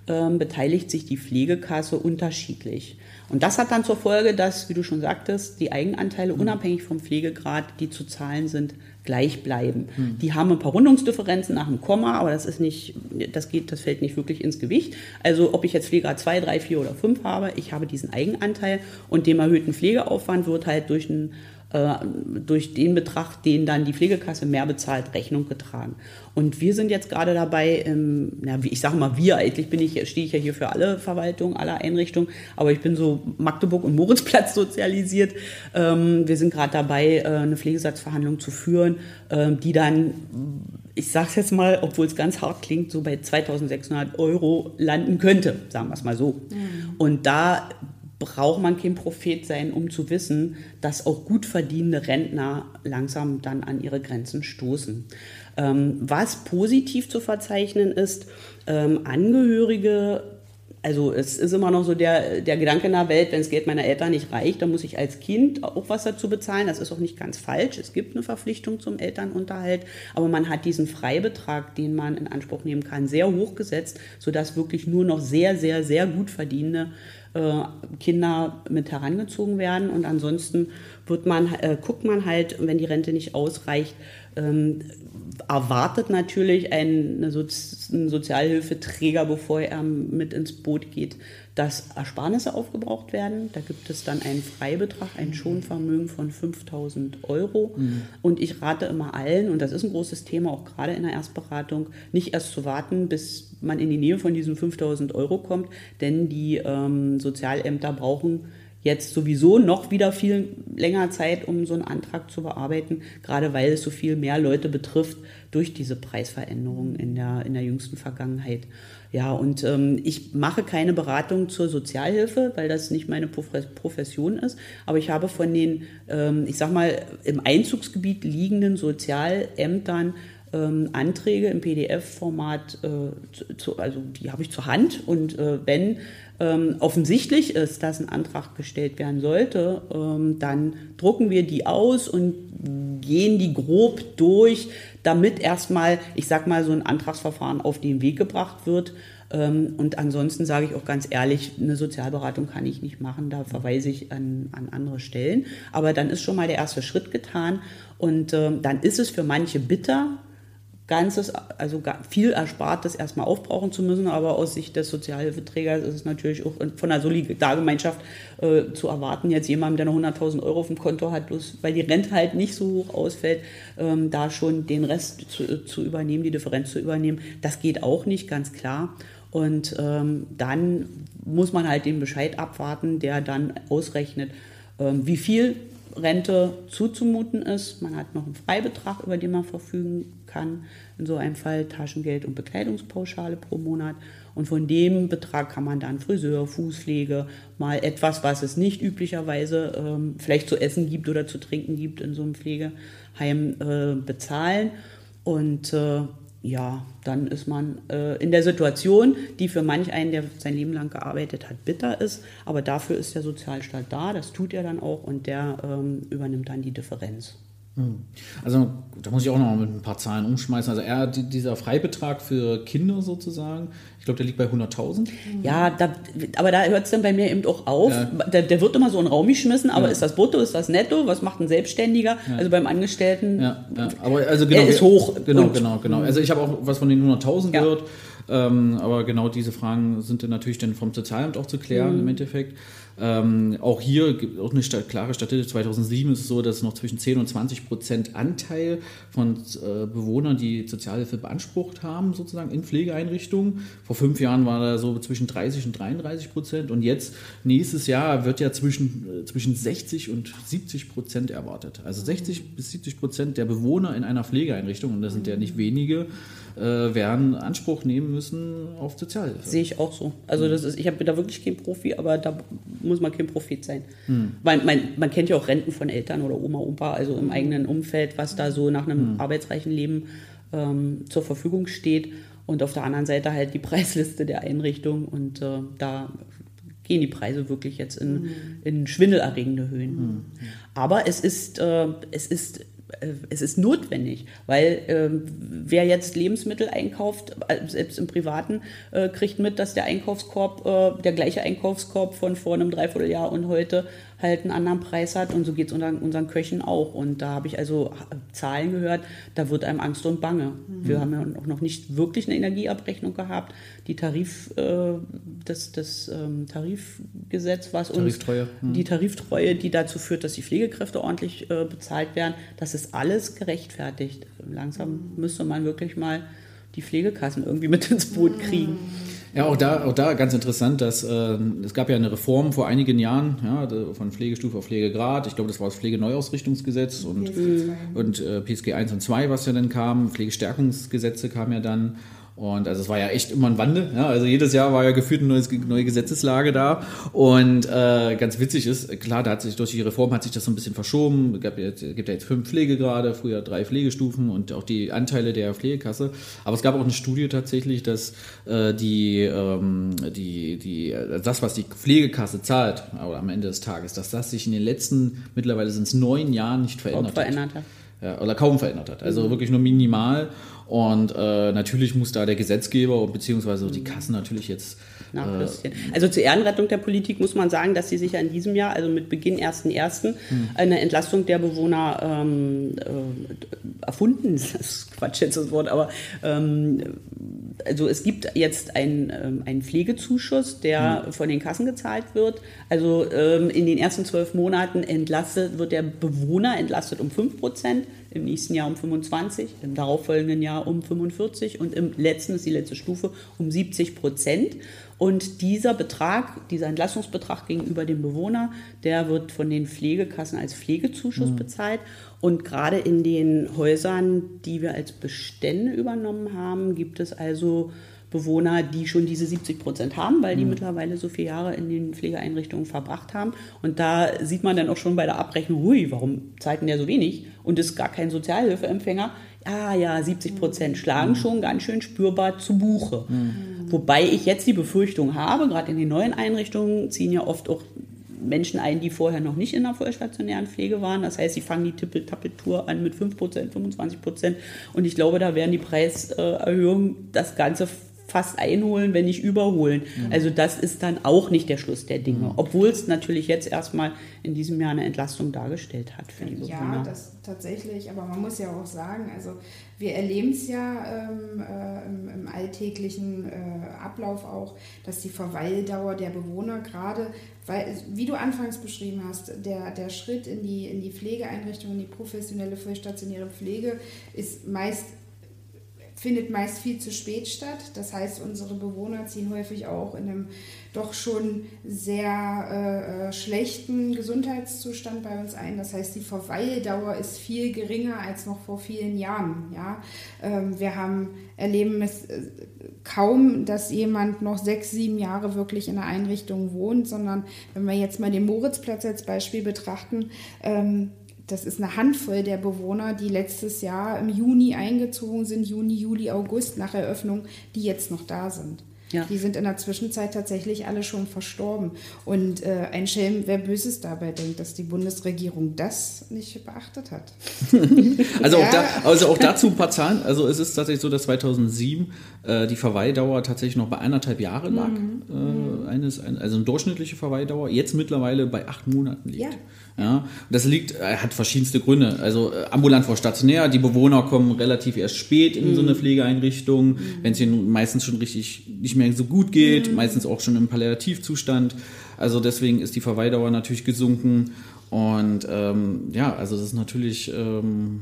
ähm, beteiligt sich die Pflegekasse unterschiedlich. Und das hat dann zur Folge, dass, wie du schon sagtest, die Eigenanteile unabhängig vom Pflegegrad, die zu zahlen sind, gleich bleiben. Hm. Die haben ein paar Rundungsdifferenzen nach dem Komma, aber das ist nicht, das geht, das fällt nicht wirklich ins Gewicht. Also ob ich jetzt Pflegegrad 2, 3, 4 oder 5 habe, ich habe diesen Eigenanteil und dem erhöhten Pflegeaufwand wird halt durch einen durch den Betrag, den dann die Pflegekasse mehr bezahlt, Rechnung getragen. Und wir sind jetzt gerade dabei, ähm, na, ich sage mal wir, eigentlich bin ich, stehe ich ja hier für alle Verwaltungen, alle Einrichtungen, aber ich bin so Magdeburg und Moritzplatz sozialisiert. Ähm, wir sind gerade dabei, äh, eine Pflegesatzverhandlung zu führen, äh, die dann ich sage es jetzt mal, obwohl es ganz hart klingt, so bei 2600 Euro landen könnte, sagen wir es mal so. Mhm. Und da braucht man kein Prophet sein, um zu wissen, dass auch gut verdienende Rentner langsam dann an ihre Grenzen stoßen. Ähm, was positiv zu verzeichnen ist, ähm, Angehörige also es ist immer noch so der, der Gedanke in der Welt, wenn das Geld meiner Eltern nicht reicht, dann muss ich als Kind auch was dazu bezahlen. Das ist auch nicht ganz falsch. Es gibt eine Verpflichtung zum Elternunterhalt, aber man hat diesen Freibetrag, den man in Anspruch nehmen kann, sehr hoch gesetzt, sodass wirklich nur noch sehr, sehr, sehr gut verdienende Kinder mit herangezogen werden. Und ansonsten wird man, äh, guckt man halt, wenn die Rente nicht ausreicht, ähm, erwartet natürlich ein, Sozi ein Sozialhilfeträger, bevor er mit ins Boot geht, dass Ersparnisse aufgebraucht werden. Da gibt es dann einen Freibetrag, ein Schonvermögen von 5000 Euro. Mhm. Und ich rate immer allen, und das ist ein großes Thema, auch gerade in der Erstberatung, nicht erst zu warten, bis man in die Nähe von diesen 5000 Euro kommt, denn die ähm, Sozialämter brauchen jetzt sowieso noch wieder viel länger Zeit, um so einen Antrag zu bearbeiten, gerade weil es so viel mehr Leute betrifft durch diese Preisveränderungen in der, in der jüngsten Vergangenheit. Ja, und ähm, ich mache keine Beratung zur Sozialhilfe, weil das nicht meine Profession ist. Aber ich habe von den, ähm, ich sag mal, im Einzugsgebiet liegenden Sozialämtern ähm, Anträge im PDF-Format, äh, also die habe ich zur Hand. Und äh, wenn ähm, offensichtlich ist, dass ein Antrag gestellt werden sollte, ähm, dann drucken wir die aus und gehen die grob durch, damit erstmal, ich sag mal, so ein Antragsverfahren auf den Weg gebracht wird. Ähm, und ansonsten sage ich auch ganz ehrlich, eine Sozialberatung kann ich nicht machen, da verweise ich an, an andere Stellen. Aber dann ist schon mal der erste Schritt getan und ähm, dann ist es für manche bitter, Ganzes, also viel Erspartes erstmal aufbrauchen zu müssen, aber aus Sicht des Sozialhilfeträgers ist es natürlich auch von der Solidargemeinschaft äh, zu erwarten, jetzt jemandem, der noch 100.000 Euro auf dem Konto hat, bloß weil die Rente halt nicht so hoch ausfällt, ähm, da schon den Rest zu, zu, übernehmen, die Differenz zu übernehmen, das geht auch nicht, ganz klar. Und ähm, dann muss man halt den Bescheid abwarten, der dann ausrechnet, ähm, wie viel Rente zuzumuten ist. Man hat noch einen Freibetrag, über den man verfügen kann. In so einem Fall Taschengeld und Bekleidungspauschale pro Monat. Und von dem Betrag kann man dann Friseur, Fußpflege, mal etwas, was es nicht üblicherweise ähm, vielleicht zu essen gibt oder zu trinken gibt in so einem Pflegeheim äh, bezahlen. Und äh, ja, dann ist man äh, in der Situation, die für manch einen, der sein Leben lang gearbeitet hat, bitter ist. Aber dafür ist der Sozialstaat da, das tut er dann auch und der ähm, übernimmt dann die Differenz. Hm. Also da muss ich auch noch mit ein paar Zahlen umschmeißen. Also er, dieser Freibetrag für Kinder sozusagen, ich glaube, der liegt bei 100.000. Ja, da, aber da hört es dann bei mir eben auch auf. Ja. Der, der, wird immer so in den Raum geschmissen, aber ja. ist das brutto, ist das netto? Was macht ein Selbstständiger? Ja. Also beim Angestellten. Ja, aber also genau, ist hoch. Genau, genau, genau. Also ich habe auch was von den 100.000 gehört. Ähm, aber genau diese Fragen sind dann natürlich dann vom Sozialamt auch zu klären mhm. im Endeffekt. Ähm, auch hier gibt auch eine klare Statistik. 2007 ist es so, dass noch zwischen 10 und 20 Prozent Anteil von äh, Bewohnern, die Sozialhilfe beansprucht haben, sozusagen in Pflegeeinrichtungen. Vor fünf Jahren war da so zwischen 30 und 33 Prozent. Und jetzt, nächstes Jahr, wird ja zwischen, äh, zwischen 60 und 70 Prozent erwartet. Also 60 bis 70 Prozent der Bewohner in einer Pflegeeinrichtung, und das sind ja nicht wenige, äh, werden Anspruch nehmen müssen auf Sozialhilfe. Sehe ich auch so. Also das ist, ich habe da wirklich kein Profi, aber da muss man kein Prophet sein. Hm. Weil man, man kennt ja auch Renten von Eltern oder Oma, Opa, also im eigenen Umfeld, was da so nach einem hm. arbeitsreichen Leben ähm, zur Verfügung steht. Und auf der anderen Seite halt die Preisliste der Einrichtung. Und äh, da gehen die Preise wirklich jetzt in, hm. in schwindelerregende Höhen. Hm. Aber es ist, äh, es ist es ist notwendig, weil äh, wer jetzt Lebensmittel einkauft, äh, selbst im Privaten, äh, kriegt mit, dass der Einkaufskorb, äh, der gleiche Einkaufskorb von vor einem Dreivierteljahr und heute halt einen anderen Preis hat. Und so geht es unseren, unseren Köchen auch. Und da habe ich also Zahlen gehört, da wird einem Angst und Bange. Mhm. Wir haben ja auch noch nicht wirklich eine Energieabrechnung gehabt. Die Tarif, äh, das, das ähm, Tarifgesetz, was uns mhm. die Tariftreue, die dazu führt, dass die Pflegekräfte ordentlich äh, bezahlt werden, das ist alles gerechtfertigt. Langsam müsste man wirklich mal die Pflegekassen irgendwie mit ins Boot kriegen. Mhm. Ja, auch da, auch da ganz interessant, dass äh, es gab ja eine Reform vor einigen Jahren ja, von Pflegestufe auf Pflegegrad. Ich glaube, das war das Pflegeneuausrichtungsgesetz und, PSG und äh, PSG 1 und 2, was ja dann kam. Pflegestärkungsgesetze kamen ja dann. Und also es war ja echt immer ein Wandel. Ja? Also jedes Jahr war ja gefühlt eine neue Gesetzeslage da. Und äh, ganz witzig ist, klar, da hat sich durch die Reform hat sich das so ein bisschen verschoben. Es gibt, jetzt, gibt ja jetzt fünf Pflegegrade, früher drei Pflegestufen und auch die Anteile der Pflegekasse. Aber es gab auch eine Studie tatsächlich, dass äh, die, ähm, die, die, das, was die Pflegekasse zahlt, aber am Ende des Tages, dass das sich in den letzten, mittlerweile sind es neun Jahren nicht verändert, verändert hat. hat. Ja, oder kaum verändert hat. Also mhm. wirklich nur minimal. Und äh, natürlich muss da der Gesetzgeber beziehungsweise die Kassen natürlich jetzt Äh, also zur Ehrenrettung der Politik muss man sagen, dass sie sich ja in diesem Jahr, also mit Beginn 1.1., hm. eine Entlastung der Bewohner ähm, äh, erfunden. Das ist Quatsch jetzt das Wort, aber ähm, also es gibt jetzt einen, ähm, einen Pflegezuschuss, der hm. von den Kassen gezahlt wird. Also ähm, in den ersten zwölf Monaten entlastet, wird der Bewohner entlastet um 5 Prozent im nächsten Jahr um 25, im darauffolgenden Jahr um 45 und im letzten, ist die letzte Stufe, um 70 Prozent. Und dieser Betrag, dieser Entlassungsbetrag gegenüber dem Bewohner, der wird von den Pflegekassen als Pflegezuschuss mhm. bezahlt. Und gerade in den Häusern, die wir als Bestände übernommen haben, gibt es also Bewohner, die schon diese 70 Prozent haben, weil die mhm. mittlerweile so viele Jahre in den Pflegeeinrichtungen verbracht haben. Und da sieht man dann auch schon bei der Abrechnung, hui, warum zahlt denn der so wenig und ist gar kein Sozialhilfeempfänger? Ah ja, 70 Prozent schlagen mhm. schon ganz schön spürbar zu Buche. Mhm. Wobei ich jetzt die Befürchtung habe, gerade in den neuen Einrichtungen ziehen ja oft auch Menschen ein, die vorher noch nicht in der vollstationären Pflege waren. Das heißt, sie fangen die Tippeltappeltour an mit 5%, 25%. Und ich glaube, da werden die Preiserhöhungen das Ganze fast einholen, wenn nicht überholen. Mhm. Also das ist dann auch nicht der Schluss der Dinge, mhm. obwohl es natürlich jetzt erstmal in diesem Jahr eine Entlastung dargestellt hat für die Bewohner. Ja, das tatsächlich, aber man muss ja auch sagen, also wir erleben es ja ähm, äh, im, im, alltäglichen äh, Ablauf auch, dass die Verweildauer der Bewohner gerade, weil, wie du anfangs beschrieben hast, der, der Schritt in die, in die Pflegeeinrichtung, in die professionelle vollstationäre Pflege ist meist findet meist viel zu spät statt. Das heißt, unsere Bewohner ziehen häufig auch in einem doch schon sehr äh, äh, schlechten Gesundheitszustand bei uns ein. Das heißt, die Verweildauer ist viel geringer als noch vor vielen Jahren. Ja? Ähm, wir haben, erleben es äh, kaum, dass jemand noch sechs, sieben Jahre wirklich in einer Einrichtung wohnt, sondern wenn wir jetzt mal den Moritzplatz als Beispiel betrachten, ähm, das ist eine Handvoll der Bewohner, die letztes Jahr im Juni eingezogen sind, Juni, Juli, August nach Eröffnung, die jetzt noch da sind. Ja. Die sind in der Zwischenzeit tatsächlich alle schon verstorben. Und äh, ein Schelm, wer Böses dabei denkt, dass die Bundesregierung das nicht beachtet hat. also, ja. auch da, also auch dazu ein paar Zahlen. Also es ist tatsächlich so, dass 2007 äh, die Verweildauer tatsächlich noch bei eineinhalb Jahren lag. Mhm. Äh, eines, ein, also eine durchschnittliche Verweildauer. Jetzt mittlerweile bei acht Monaten liegt. Ja. Ja, das liegt, äh, hat verschiedenste Gründe. Also äh, ambulant vor stationär, die Bewohner kommen relativ erst spät in mhm. so eine Pflegeeinrichtung, mhm. wenn es ihnen meistens schon richtig nicht mehr so gut geht, mhm. meistens auch schon im Palliativzustand. Also deswegen ist die Verweildauer natürlich gesunken. Und ähm, ja, also das ist natürlich ähm,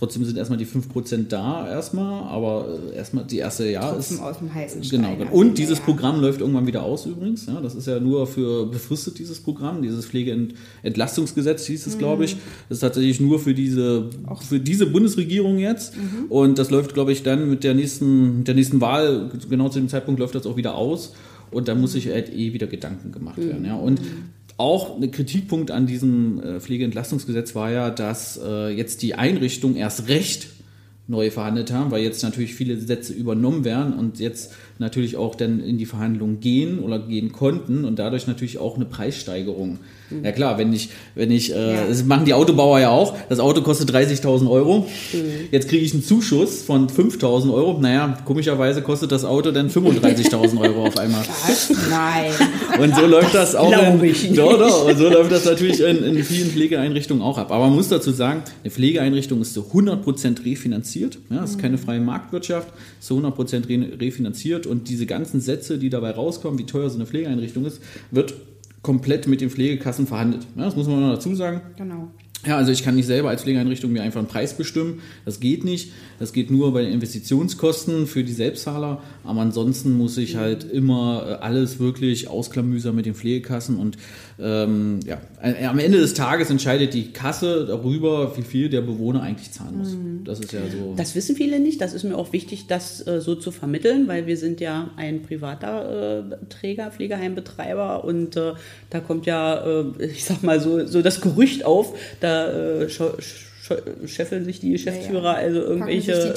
Trotzdem sind erstmal die 5% da erstmal, aber äh, erstmal die erste Jahr ist. aus dem heißen Genau. genau. Und dieses ja. Programm läuft irgendwann wieder aus übrigens. Ja, das ist ja nur für befristet dieses Programm, dieses Pflegeentlastungsgesetz hieß es, mhm. glaube ich. Das ist tatsächlich nur für diese, für diese Bundesregierung jetzt. Mhm. Und das läuft, glaube ich, dann mit der nächsten, der nächsten Wahl, genau zu dem Zeitpunkt läuft das auch wieder aus. Und da muss sich halt eh wieder Gedanken gemacht werden. Ja. Und mhm auch ein Kritikpunkt an diesem äh, Pflegeentlastungsgesetz war ja, dass äh, jetzt die Einrichtungen erst recht neu verhandelt haben, weil jetzt natürlich viele Sätze übernommen werden und jetzt natürlich auch dann in die Verhandlungen gehen oder gehen konnten und dadurch natürlich auch eine Preissteigerung. Mhm. Ja klar, wenn ich, wenn ich, äh, ja. das machen die Autobauer ja auch, das Auto kostet 30.000 Euro, mhm. jetzt kriege ich einen Zuschuss von 5.000 Euro, naja, komischerweise kostet das Auto dann 35.000 Euro auf einmal. Was? Nein. Und so läuft das auch in, ich doch, doch, und so läuft das natürlich in, in vielen Pflegeeinrichtungen auch ab. Aber man muss dazu sagen, eine Pflegeeinrichtung ist zu 100% refinanziert, ja, es ist keine freie Marktwirtschaft, ist zu 100% refinanziert und diese ganzen Sätze, die dabei rauskommen, wie teuer so eine Pflegeeinrichtung ist, wird komplett mit den Pflegekassen verhandelt. Ja, das muss man noch dazu sagen. Genau. Ja, also ich kann nicht selber als Pflegeeinrichtung mir einfach einen Preis bestimmen. Das geht nicht. Das geht nur bei den Investitionskosten für die Selbstzahler. Aber ansonsten muss ich halt immer äh, alles wirklich ausklamüsern mit den Pflegekassen. Und ähm, ja, am Ende des Tages entscheidet die Kasse darüber, wie viel der Bewohner eigentlich zahlen muss. Mhm. Das ist ja so. Das wissen viele nicht. Das ist mir auch wichtig, das äh, so zu vermitteln, weil wir sind ja ein privater äh, Träger, Pflegeheimbetreiber. Und äh, da kommt ja, äh, ich sag mal so, so das Gerücht auf, da äh, scheffeln sich die Geschäftsführer ja, ja. also irgendwelche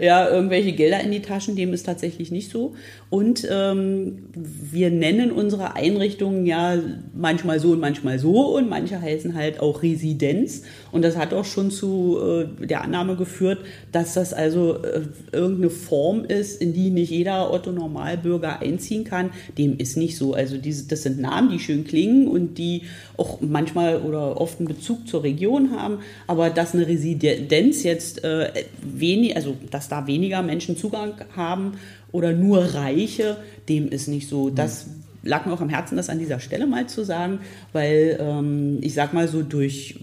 ja irgendwelche Gelder in die Taschen. Dem ist tatsächlich nicht so. Und ähm, wir nennen unsere Einrichtungen ja manchmal so und manchmal so und manche heißen halt auch Residenz. Und das hat auch schon zu äh, der Annahme geführt, dass das also äh, irgendeine Form ist, in die nicht jeder Otto Normalbürger einziehen kann. Dem ist nicht so. Also diese, das sind Namen, die schön klingen und die auch manchmal oder oft einen Bezug zur Region haben. Aber dass eine Residenz jetzt äh, wenig, also dass da weniger Menschen Zugang haben oder nur Reiche, dem ist nicht so. Das lag mir auch am Herzen, das an dieser Stelle mal zu sagen, weil ähm, ich sag mal so durch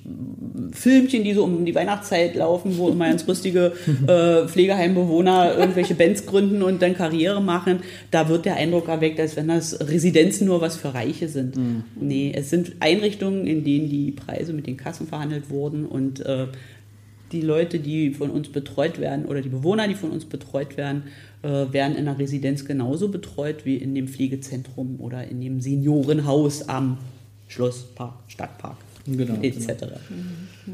Filmchen, die so um die Weihnachtszeit laufen, wo immer ganz lustige äh, Pflegeheimbewohner irgendwelche Bands gründen und dann Karriere machen, da wird der Eindruck erweckt, als wenn das Residenzen nur was für Reiche sind. Mhm. Nee, es sind Einrichtungen, in denen die Preise mit den Kassen verhandelt wurden und äh, die Leute, die von uns betreut werden oder die Bewohner, die von uns betreut werden, äh, werden in der Residenz genauso betreut wie in dem Pflegezentrum oder in dem Seniorenhaus am Schlosspark, Stadtpark genau, etc. Genau.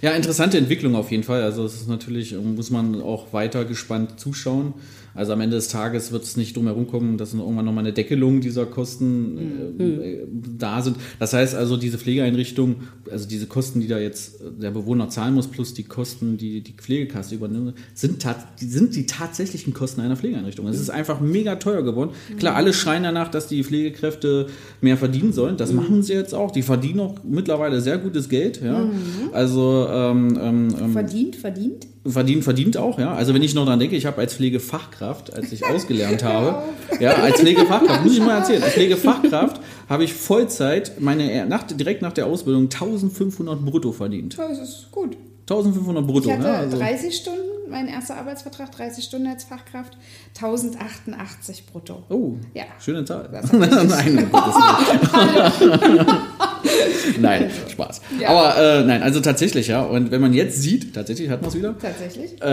Ja, interessante Entwicklung auf jeden Fall. Also es ist natürlich, muss man auch weiter gespannt zuschauen. Also am Ende des Tages wird es nicht drum herum kommen, dass irgendwann nochmal eine Deckelung dieser Kosten äh, da sind. Das heißt also, diese Pflegeeinrichtung, also diese Kosten, die da jetzt der Bewohner zahlen muss, plus die Kosten, die die Pflegekasse übernimmt, sind, sind die tatsächlichen Kosten einer Pflegeeinrichtung. Es ist einfach mega teuer geworden. Klar, alle schreien danach, dass die Pflegekräfte mehr verdienen sollen. Das machen sie jetzt auch. Die verdienen auch mittlerweile sehr gutes Geld. Ja. Also ähm, ähm, ähm, Verdient, verdient. Verdient, verdient auch, ja. Also wenn ich noch dran denke, ich habe als Pflegefachkraft, als ich ausgelernt habe, ja, als Pflegefachkraft, muss ich mal erzählen, als Pflegefachkraft habe ich Vollzeit meine, nach, direkt nach der Ausbildung 1500 brutto verdient. Das ist gut. 1500 brutto, Ich hatte ne? Also, 30 Stunden, mein erster Arbeitsvertrag, 30 Stunden als Fachkraft, 1088 brutto. oh, Ja. schöne Zahl. Nein. nein, Spaß. Ja. Aber äh, nein, also tatsächlich, ja. Und wenn man jetzt sieht, tatsächlich hat man es wieder, Tatsächlich. Äh,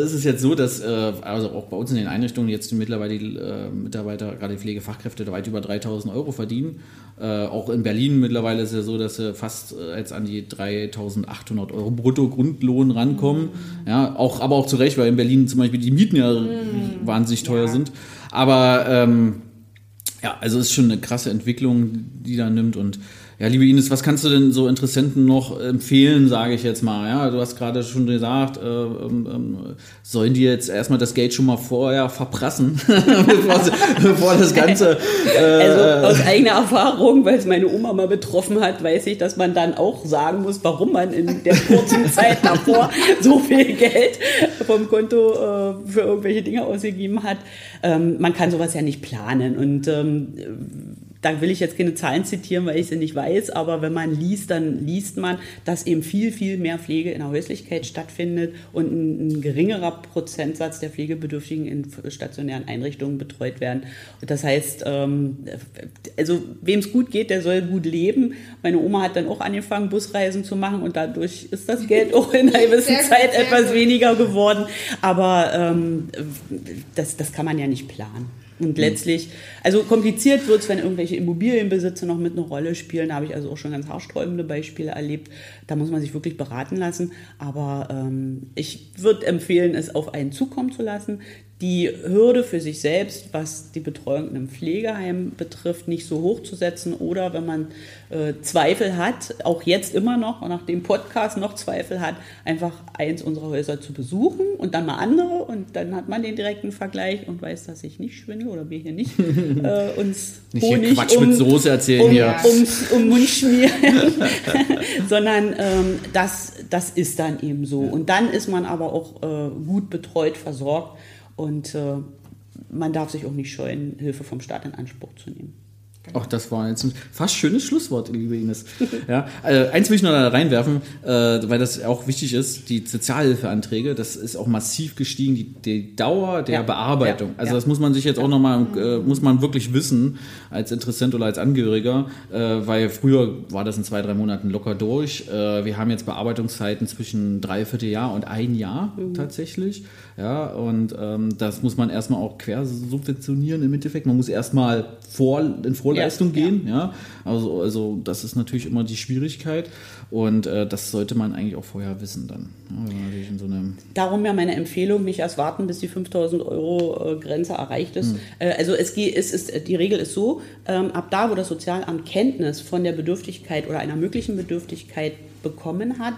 es ist jetzt so, dass äh, also auch bei uns in den Einrichtungen jetzt mittlerweile die äh, Mitarbeiter, gerade die Pflegefachkräfte, da weit über 3000 Euro verdienen. Äh, auch in Berlin mittlerweile ist es ja so, dass sie fast äh, jetzt an die 3800 Euro brutto Grundlohn rankommen. Ja, auch, aber auch zu Recht, weil in Berlin zum Beispiel die Mieten ja wahnsinnig teuer Ja. sind. Aber ähm, ja, also ist schon eine krasse Entwicklung, die da nimmt und ja, liebe Ines, was kannst du denn so Interessenten noch empfehlen, sage ich jetzt mal? Ja, du hast gerade schon gesagt, äh, ähm, ähm, sollen die jetzt erstmal das Geld schon mal vorher verprassen, bevor, bevor das Ganze. Äh, Also aus eigener Erfahrung, weil es meine Oma mal betroffen hat, weiß ich, dass man dann auch sagen muss, warum man in der kurzen Zeit davor so viel Geld vom Konto äh, für irgendwelche Dinge ausgegeben hat. Ähm, man kann sowas ja nicht planen und ähm, da will ich jetzt keine Zahlen zitieren, weil ich sie nicht weiß, aber wenn man liest, dann liest man, dass eben viel, viel mehr Pflege in der Häuslichkeit stattfindet und ein, ein geringerer Prozentsatz der Pflegebedürftigen in stationären Einrichtungen betreut werden. Und das heißt, ähm, also wem es gut geht, der soll gut leben. Meine Oma hat dann auch angefangen, Busreisen zu machen und dadurch ist das Geld auch in einer gewissen Sehr gut, Zeit sehr etwas gut. weniger geworden. Aber ähm, das, das kann man ja nicht planen. Und letztlich, also kompliziert wird es, wenn irgendwelche Immobilienbesitze noch mit eine Rolle spielen. Da habe ich also auch schon ganz haarsträubende Beispiele erlebt. Da muss man sich wirklich beraten lassen. Aber ähm, ich würde empfehlen, es auf einen zukommen zu lassen. Die Hürde für sich selbst, was die Betreuung in einem Pflegeheim betrifft, nicht so hoch zu setzen. Oder wenn man äh, Zweifel hat, auch jetzt immer noch, nach dem Podcast noch Zweifel hat, einfach eins unserer Häuser zu besuchen und dann mal andere. Und dann hat man den direkten Vergleich und weiß, dass ich nicht schwindel oder wir hier nicht äh, uns Nicht hier Honig Quatsch um, mit Soße erzählen um, hier. um, um Mund schmieren, sondern ähm, das, das ist dann eben so. Und dann ist man aber auch äh, gut betreut, versorgt und äh, man darf sich auch nicht scheuen, Hilfe vom Staat in Anspruch zu nehmen. Ach, das war jetzt ein fast schönes Schlusswort, liebe Ines. Ja, äh, eins will ich noch da reinwerfen, äh, weil das auch wichtig ist, die Sozialhilfeanträge, das ist auch massiv gestiegen, die, die Dauer der Ja, Bearbeitung. ja, also ja. das muss man sich jetzt auch nochmal, äh, muss man wirklich wissen, als Interessent oder als Angehöriger, äh, weil früher war das in zwei, drei Monaten locker durch. Äh, wir haben jetzt Bearbeitungszeiten zwischen dreiviertel Jahr und ein Jahr tatsächlich. Ja, und ähm, das muss man erstmal auch quer subventionieren im Endeffekt. Man muss erstmal vor, in Vorleistung Ja, ja. gehen. Ja, also, also das ist natürlich immer die Schwierigkeit und äh, das sollte man eigentlich auch vorher wissen dann. Ja, in so Darum ja meine Empfehlung, nicht erst warten, bis die 5000 Euro äh, Grenze erreicht ist. Äh, also es es ist, die Regel ist so, ähm, ab da, wo das Sozialamt Kenntnis von der Bedürftigkeit oder einer möglichen Bedürftigkeit bekommen hat,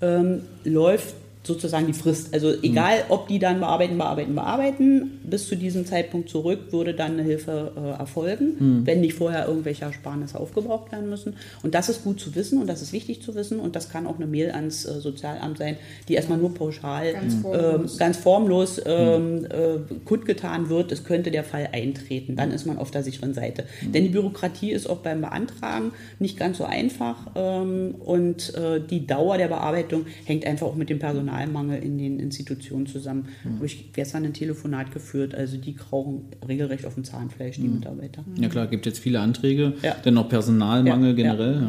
ähm, läuft sozusagen die Frist. Also egal, ob die dann bearbeiten, bearbeiten, bearbeiten, bis zu diesem Zeitpunkt zurück würde dann eine Hilfe äh, erfolgen, wenn nicht vorher irgendwelche Ersparnisse aufgebraucht werden müssen. Und das ist gut zu wissen und das ist wichtig zu wissen und das kann auch eine Mail ans äh, Sozialamt sein, die erstmal nur pauschal Ganz ähm, formlos. ganz formlos ähm, äh, kundgetan wird, es könnte der Fall eintreten. Dann ist man auf der sicheren Seite. Denn die Bürokratie ist auch beim Beantragen nicht ganz so einfach ähm, und äh, die Dauer der Bearbeitung hängt einfach auch mit dem Personalmangel in den Institutionen zusammen. Habe ich gestern ein Telefonat geführt, also die krauchen regelrecht auf dem Zahnfleisch, die Mitarbeiter. Ja klar, gibt jetzt viele Anträge, Ja. denn auch Personalmangel Ja, generell.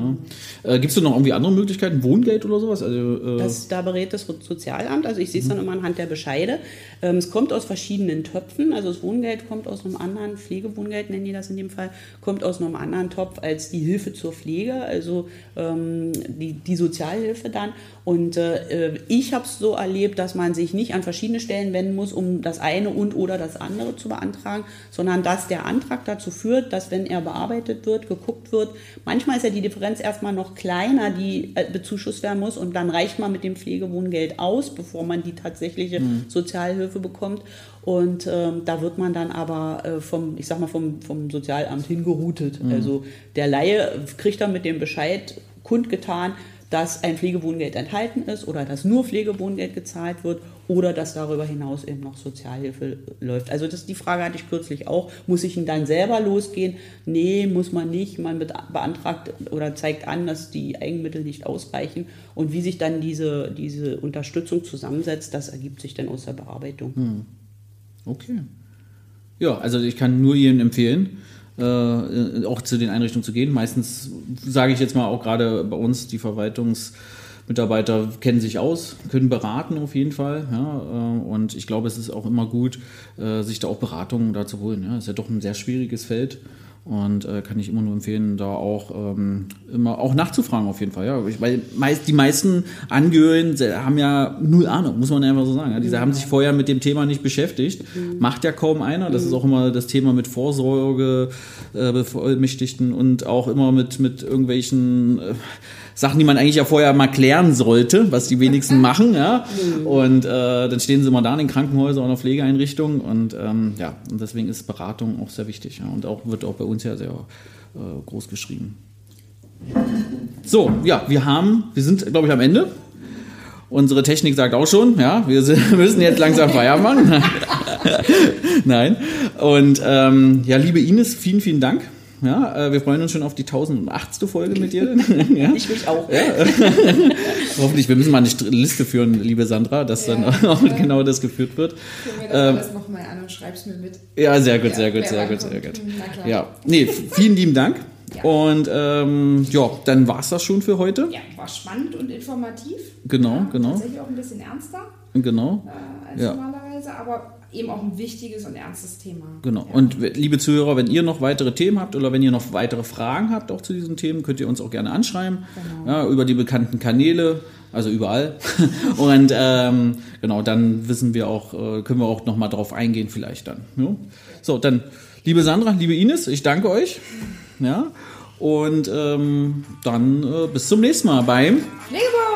Ja. Äh, Gibst du noch irgendwie andere Möglichkeiten, Wohngeld oder sowas? Also, äh, Das, da berät das Sozialamt, also ich sehe es dann immer anhand der Bescheide. Ähm, es kommt aus verschiedenen Töpfen, also das Wohngeld kommt aus einem anderen, Pflegewohngeld nennen die das in dem Fall, kommt aus einem anderen Topf als die Hilfe zur Pflege, also ähm, die, die Sozialhilfe dann. Und äh, ich habe es so erlebt, dass man sich nicht an verschiedene Stellen wenden muss, um das eine und oder das andere zu beantragen, sondern dass der Antrag dazu führt, dass wenn er bearbeitet wird, geguckt wird, manchmal ist ja die Differenz erstmal noch kleiner, die äh, bezuschusst werden muss und dann reicht man mit dem Pflegewohngeld aus, bevor man die tatsächliche mhm. Sozialhilfe bekommt. Und ähm, da wird man dann aber äh, vom, ich sag mal, vom, vom Sozialamt hingeroutet. Mhm. Also der Laie kriegt dann mit dem Bescheid kundgetan, dass ein Pflegewohngeld enthalten ist oder dass nur Pflegewohngeld gezahlt wird oder dass darüber hinaus eben noch Sozialhilfe läuft. Also das, die Frage hatte ich kürzlich auch. Muss ich ihn dann selber losgehen? Nee, muss man nicht. Man beantragt oder zeigt an, dass die Eigenmittel nicht ausreichen. Und wie sich dann diese, diese Unterstützung zusammensetzt, das ergibt sich dann aus der Bearbeitung. Hm. Okay. Ja, also ich kann nur Ihnen empfehlen, äh, auch zu den Einrichtungen zu gehen. Meistens sage ich jetzt mal auch gerade bei uns, die Verwaltungsmitarbeiter kennen sich aus, können beraten auf jeden Fall. Ja, äh, und ich glaube, es ist auch immer gut, äh, sich da auch Beratungen da zu holen. Ja, ist ja doch ein sehr schwieriges Feld. Und äh, kann ich immer nur empfehlen, da auch ähm, immer auch nachzufragen auf jeden Fall. Ja, weil meist, die meisten Angehörigen haben ja null Ahnung, muss man einfach so sagen. Ja? Diese ja. haben sich vorher mit dem Thema nicht beschäftigt. Mhm. Macht ja kaum einer. Das mhm. ist auch immer das Thema mit Vorsorge, äh, Bevollmächtigten und auch immer mit, mit irgendwelchen äh, Sachen, die man eigentlich ja vorher mal klären sollte, was die wenigsten machen, ja. Mhm. Und äh, dann stehen sie immer da in den Krankenhäusern oder Pflegeeinrichtungen und ähm, ja, und deswegen ist Beratung auch sehr wichtig ja. und auch wird auch bei uns ja sehr äh, groß geschrieben. So, ja, wir haben, wir sind, glaube ich, am Ende. Unsere Technik sagt auch schon, ja, wir müssen jetzt langsam Feier machen. Nein. Und ähm, ja, liebe Ines, vielen, vielen Dank ja, äh, wir freuen uns schon auf die 1080. Folge mit dir. ja. Ich mich auch. Ja. Hoffentlich, wir müssen mal eine Liste führen, liebe Sandra, dass ja, dann auch genau das geführt wird. Ich mir das ähm, alles nochmal an und schreib's mir mit. Ja, sehr gut, sehr gut, sehr gut, sehr gut. Ja, nee, vielen lieben Dank. Ja. Und ähm, ja, dann war es das schon für heute. Ja, war spannend und informativ. Genau, ja, genau. Tatsächlich auch ein bisschen ernster. Genau. Äh, als ja. normalerweise, aber eben auch ein wichtiges und ernstes Thema. Genau. Ja. Und liebe Zuhörer, wenn ihr noch weitere Themen habt oder wenn ihr noch weitere Fragen habt auch zu diesen Themen, könnt ihr uns auch gerne anschreiben. Genau. Ja, über die bekannten Kanäle, also überall. und ähm, genau, dann wissen wir auch, äh, können wir auch nochmal drauf eingehen, vielleicht dann. Ja? So, dann, liebe Sandra, liebe Ines, ich danke euch. Ja. Und ähm, dann äh, bis zum nächsten Mal beim Pflegebau!